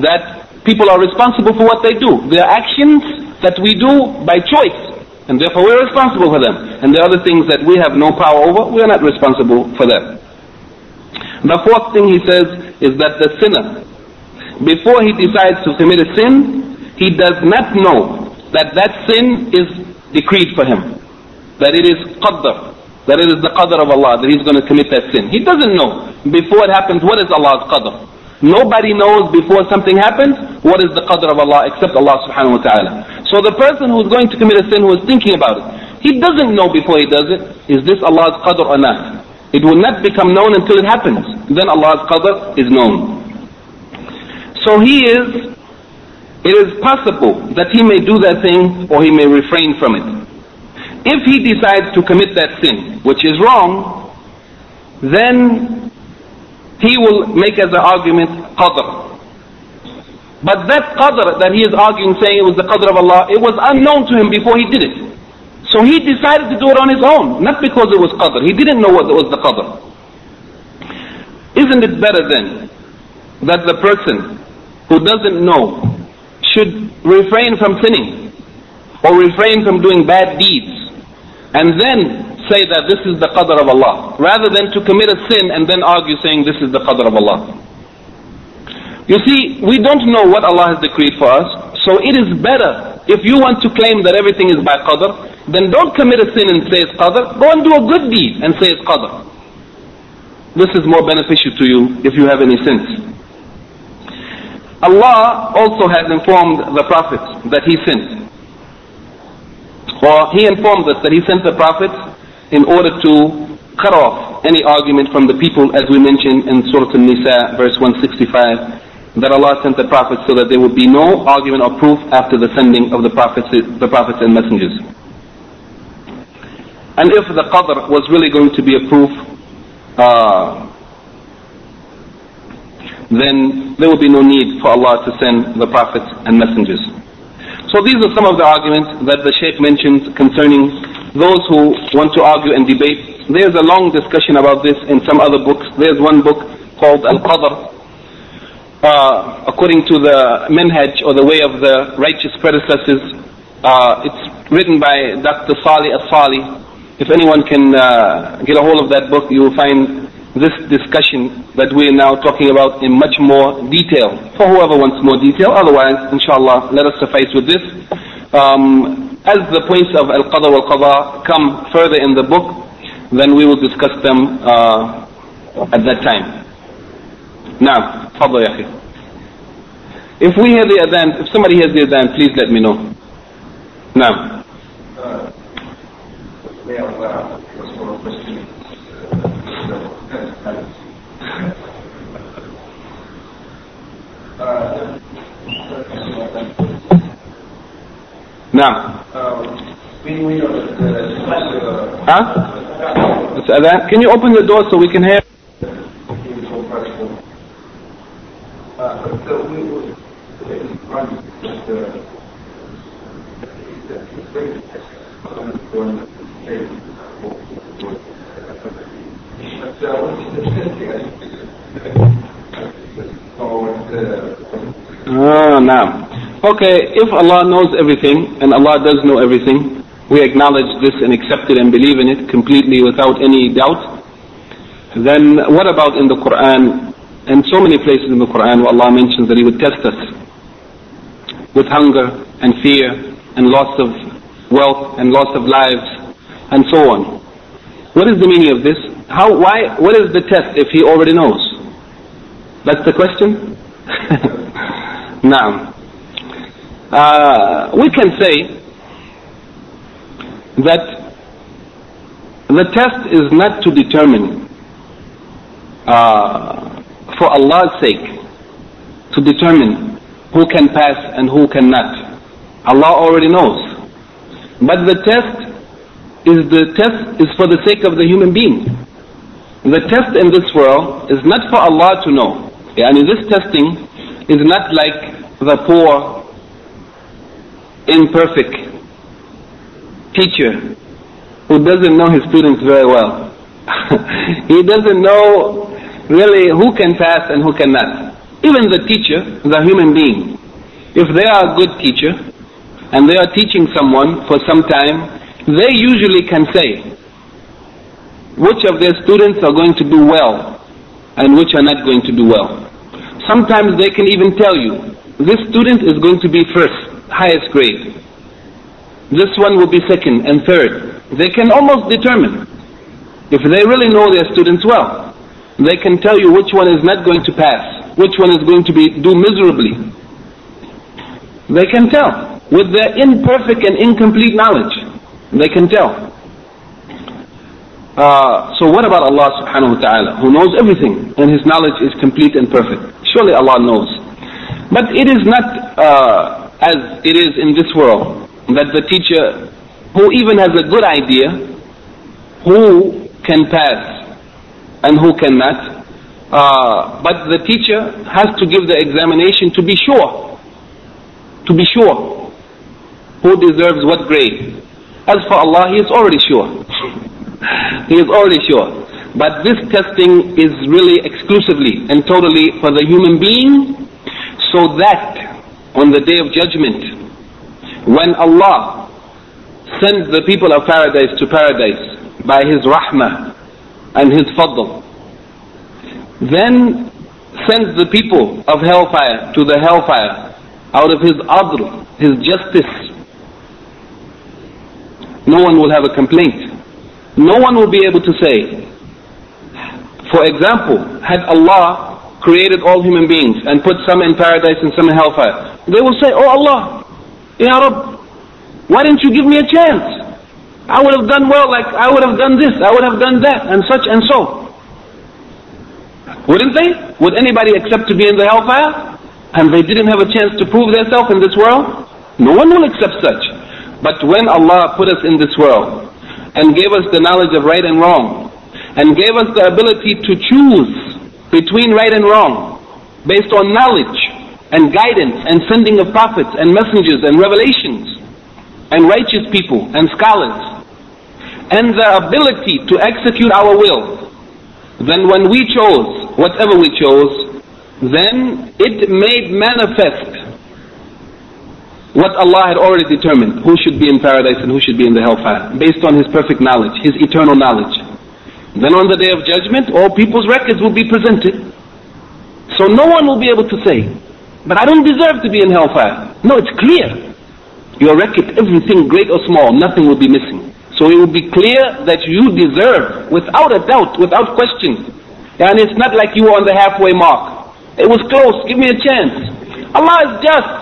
that people are responsible for what they do. Their actions that we do by choice. And therefore we're responsible for them. And the other things that we have no power over, we are not responsible for them. The fourth thing he says is that the sinner, before he decides to commit a sin, he does not know that that sin is decreed for him. That it is qadr. That it is the qadr of Allah, that he's going to commit that sin. He doesn't know. Before it happens, what is Allah's qadr? Nobody knows before something happens what is the qadr of Allah except Allah subhanahu wa ta'ala. So the person who's going to commit a sin who is thinking about it, he doesn't know before he does it, is this Allah's qadr or not? It will not become known until it happens. Then Allah's qadr is known. So he is, it is possible that he may do that thing or he may refrain from it. If he decides to commit that sin, which is wrong, then he will make as an argument qadr. But that qadr that he is arguing saying it was the qadr of Allah, it was unknown to him before he did it. So he decided to do it on his own, not because it was qadr. He didn't know what was the qadr. Isn't it better then that the person who doesn't know should refrain from sinning or refrain from doing bad deeds and then say that this is the qadr of Allah, rather than to commit a sin and then argue saying this is the qadr of Allah. You see, we don't know what Allah has decreed for us, so it is better if you want to claim that everything is by qadr, then don't commit a sin and say it's qadr, go and do a good deed and say it's qadr. This is more beneficial to you if you have any sins. Allah also has informed the prophets that He sent. Or He informed us that He sent the prophets in order to cut off any argument from the people as we mentioned in Surah An-Nisa verse 165 that Allah sent the prophets so that there would be no argument or proof after the sending of the prophets, the prophets and messengers. And if the qadr was really going to be a proof, uh, then there would be no need for Allah to send the prophets and messengers. So these are some of the arguments that the Shaykh mentions concerning those who want to argue and debate. There's a long discussion about this in some other books. There's one book called Al-Qadr. Uh, according to the manhaj or the way of the righteous predecessors, uh, it's written by Dr. Salih As-Salih, if anyone can uh, get a hold of that book, you will find this discussion that we are now talking about in much more detail. For whoever wants more detail, otherwise, inshallah, let us suffice with this. Um, as the points of Al-Qadr wal-Qadha come further in the book, then we will discuss them uh, at that time. Now, تفضل يا أخي. If we hear the adhan, if somebody hears the adhan, please let me know. Now. نعم Huh? It's adhan. Can you open the door so we can hear? Ah, now. Okay, if Allah knows everything, and Allah does know everything, we acknowledge this and accept it and believe in it completely without any doubt, then what about in the Quran and so many places in the Quran where Allah mentions that He would test us with hunger and fear and loss of wealth and loss of lives and so on. What is the meaning of this? How, why, what is the test if He already knows? That's the question? now, uh, we can say that the test is not to determine uh, for Allah's sake to determine who can pass and who cannot. Allah already knows. But the test is the test is for the sake of the human being. The test in this world is not for Allah to know. Yani this testing is not like the poor, imperfect teacher who doesn't know his students very well. he doesn't know really who can pass and who cannot. Even the teacher, the human being, if they are a good teacher and they are teaching someone for some time, they usually can say which of their students are going to do well and which are not going to do well. Sometimes they can even tell you, this student is going to be first, highest grade. This one will be second and third. They can almost determine if they really know their students well. They can tell you which one is not going to pass, which one is going to be do miserably. They can tell with their imperfect and incomplete knowledge. They can tell. Uh, so what about Allah subhanahu wa ta'ala who knows everything and His knowledge is complete and perfect? Surely Allah knows. But it is not uh, as it is in this world that the teacher who even has a good idea who can pass and who cannot, uh, but the teacher has to give the examination to be sure, to be sure who deserves what grade. As for Allah, He is already sure. he is already sure. But this testing is really exclusively and totally for the human being so that on the day of judgment, when Allah sends the people of paradise to paradise by His rahmah and His fadl, then sends the people of hellfire to the hellfire out of His adl, His justice. No one will have a complaint. No one will be able to say, for example, had Allah created all human beings and put some in paradise and some in hellfire, they will say, Oh Allah, Ya Rabb, why didn't you give me a chance? I would have done well, like I would have done this, I would have done that, and such and so. Wouldn't they? Would anybody accept to be in the hellfire? And they didn't have a chance to prove themselves in this world? No one will accept such. But when Allah put us in this world and gave us the knowledge of right and wrong, and gave us the ability to choose between right and wrong based on knowledge and guidance and sending of prophets and messengers and revelations and righteous people and scholars and the ability to execute our will, then when we chose whatever we chose, then it made manifest what Allah had already determined, who should be in paradise and who should be in the hellfire, based on His perfect knowledge, His eternal knowledge. Then on the day of judgment, all people's records will be presented. So no one will be able to say, but I don't deserve to be in hellfire. No, it's clear. Your record, everything great or small, nothing will be missing. So it will be clear that you deserve, without a doubt, without question. And it's not like you were on the halfway mark. It was close, give me a chance. Allah is just.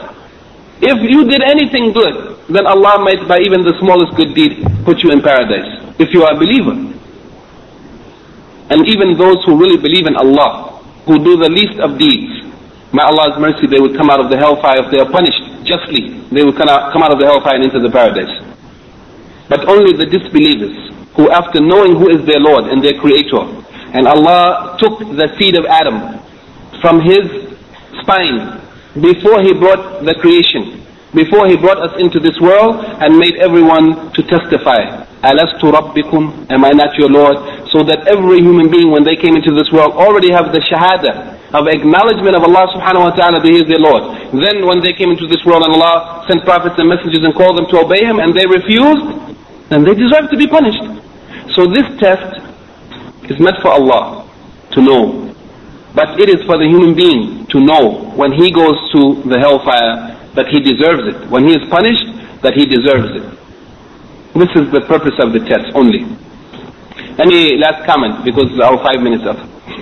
If you did anything good, then Allah might, by even the smallest good deed, put you in paradise. If you are a believer. And even those who really believe in Allah, who do the least of deeds, may Allah's mercy, they would come out of the hellfire if they are punished justly. They would come out of the hellfire and into the paradise. But only the disbelievers, who after knowing who is their Lord and their Creator, and Allah took the seed of Adam from his spine before he brought the creation, before he brought us into this world and made everyone to testify. Alastu Rabbikum, am I not your Lord? So that every human being when they came into this world already have the shahada of acknowledgement of Allah subhanahu wa ta'ala that He is their Lord. Then when they came into this world and Allah sent prophets and messengers and called them to obey Him and they refused, then they deserve to be punished. So this test is meant for Allah to know but it is for the human being to know when he goes to the hellfire that he deserves it. When he is punished, that he deserves it. This is the purpose of the test only. Any last comment because our five minutes up.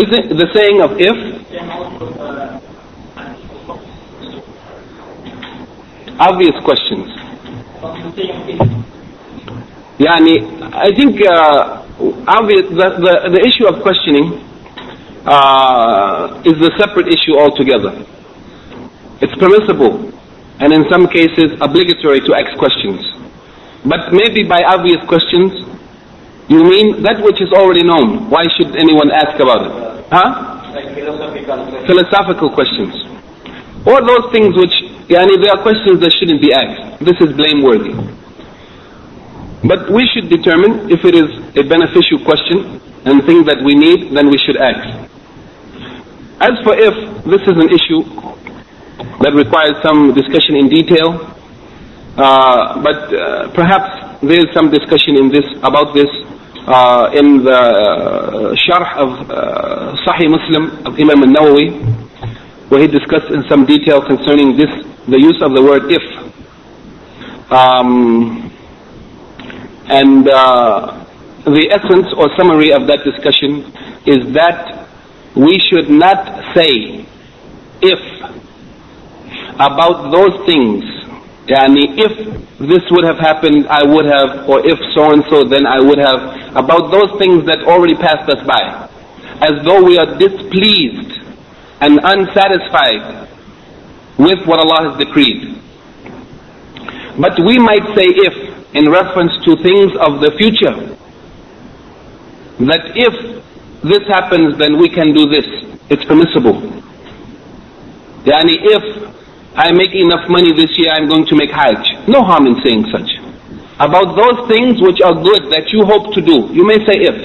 is it the saying of if? Uh, Obvious questions. Yani, I think uh, obvious, the, the, the, issue of questioning uh, is a separate issue altogether. It's permissible and in some cases obligatory to ask questions. But maybe by obvious questions, you mean that which is already known. Why should anyone ask about it? Huh? Like philosophical, philosophical questions. Or those things which, yani, there are questions that shouldn't be asked. This is blameworthy. But we should determine if it is a beneficial question and thing that we need, then we should ask. As for if this is an issue that requires some discussion in detail, uh, but uh, perhaps there is some discussion in this about this uh, in the uh, sharh of uh, Sahih Muslim of Imam al-Nawawi, where he discussed in some detail concerning this, the use of the word if. Um, and uh, the essence or summary of that discussion is that we should not say if about those things. Yani if this would have happened, I would have, or if so and so, then I would have. About those things that already passed us by. As though we are displeased and unsatisfied with what Allah has decreed. But we might say if in reference to things of the future. That if this happens, then we can do this. It's permissible. Yani if I make enough money this year, I'm going to make Hajj. No harm in saying such. About those things which are good that you hope to do, you may say if.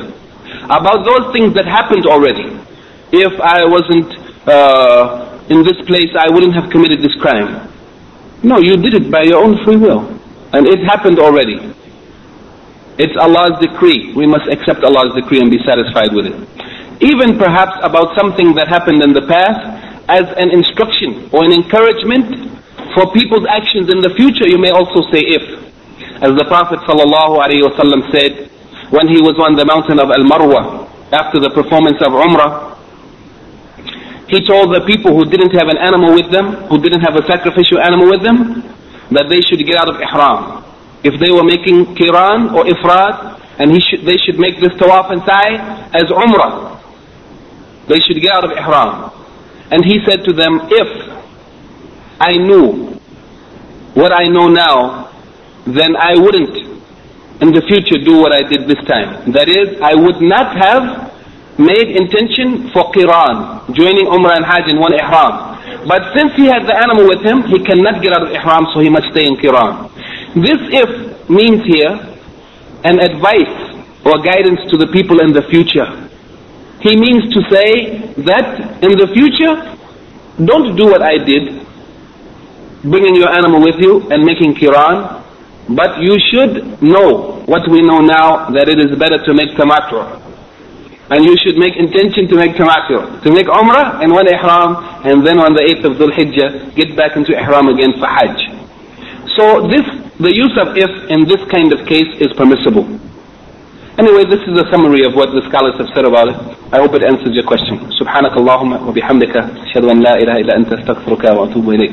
About those things that happened already. If I wasn't uh, in this place, I wouldn't have committed this crime. No, you did it by your own free will. And it happened already. It's Allah's decree. We must accept Allah's decree and be satisfied with it. Even perhaps about something that happened in the past as an instruction or an encouragement for people's actions in the future, you may also say if. As the Prophet ﷺ said, when he was on the mountain of Al-Marwa after the performance of Umrah. He told the people who didn't have an animal with them, who didn't have a sacrificial animal with them, that they should get out of Ihram. If they were making Qiran or Ifrad, and should, they should make this Tawaf and Sa'i as Umrah. They should get out of Ihram. And he said to them, if I knew what I know now, then I wouldn't in the future do what I did this time. That is, I would not have made intention for Qiran, joining Umrah and Hajj in one Ihram. But since he had the animal with him, he cannot get out of Ihram, so he must stay in Qiran. This if means here an advice or guidance to the people in the future. He means to say that in the future, don't do what I did, bringing your animal with you and making Qiran, but you should know what we know now that it is better to make tamattu. And you should make intention to make tamattu, to make umrah and one ihram, and then on the 8th of Dhul Hijjah, get back into ihram again for hajj. So this, the use of if in this kind of case is permissible. Anyway, this is a summary of what the scholars have said about it. I hope it answers your question. سبحانك اللهم وبحمدك أشهد أن لا إله إلا أنت أستغفرك وأتوب إليك.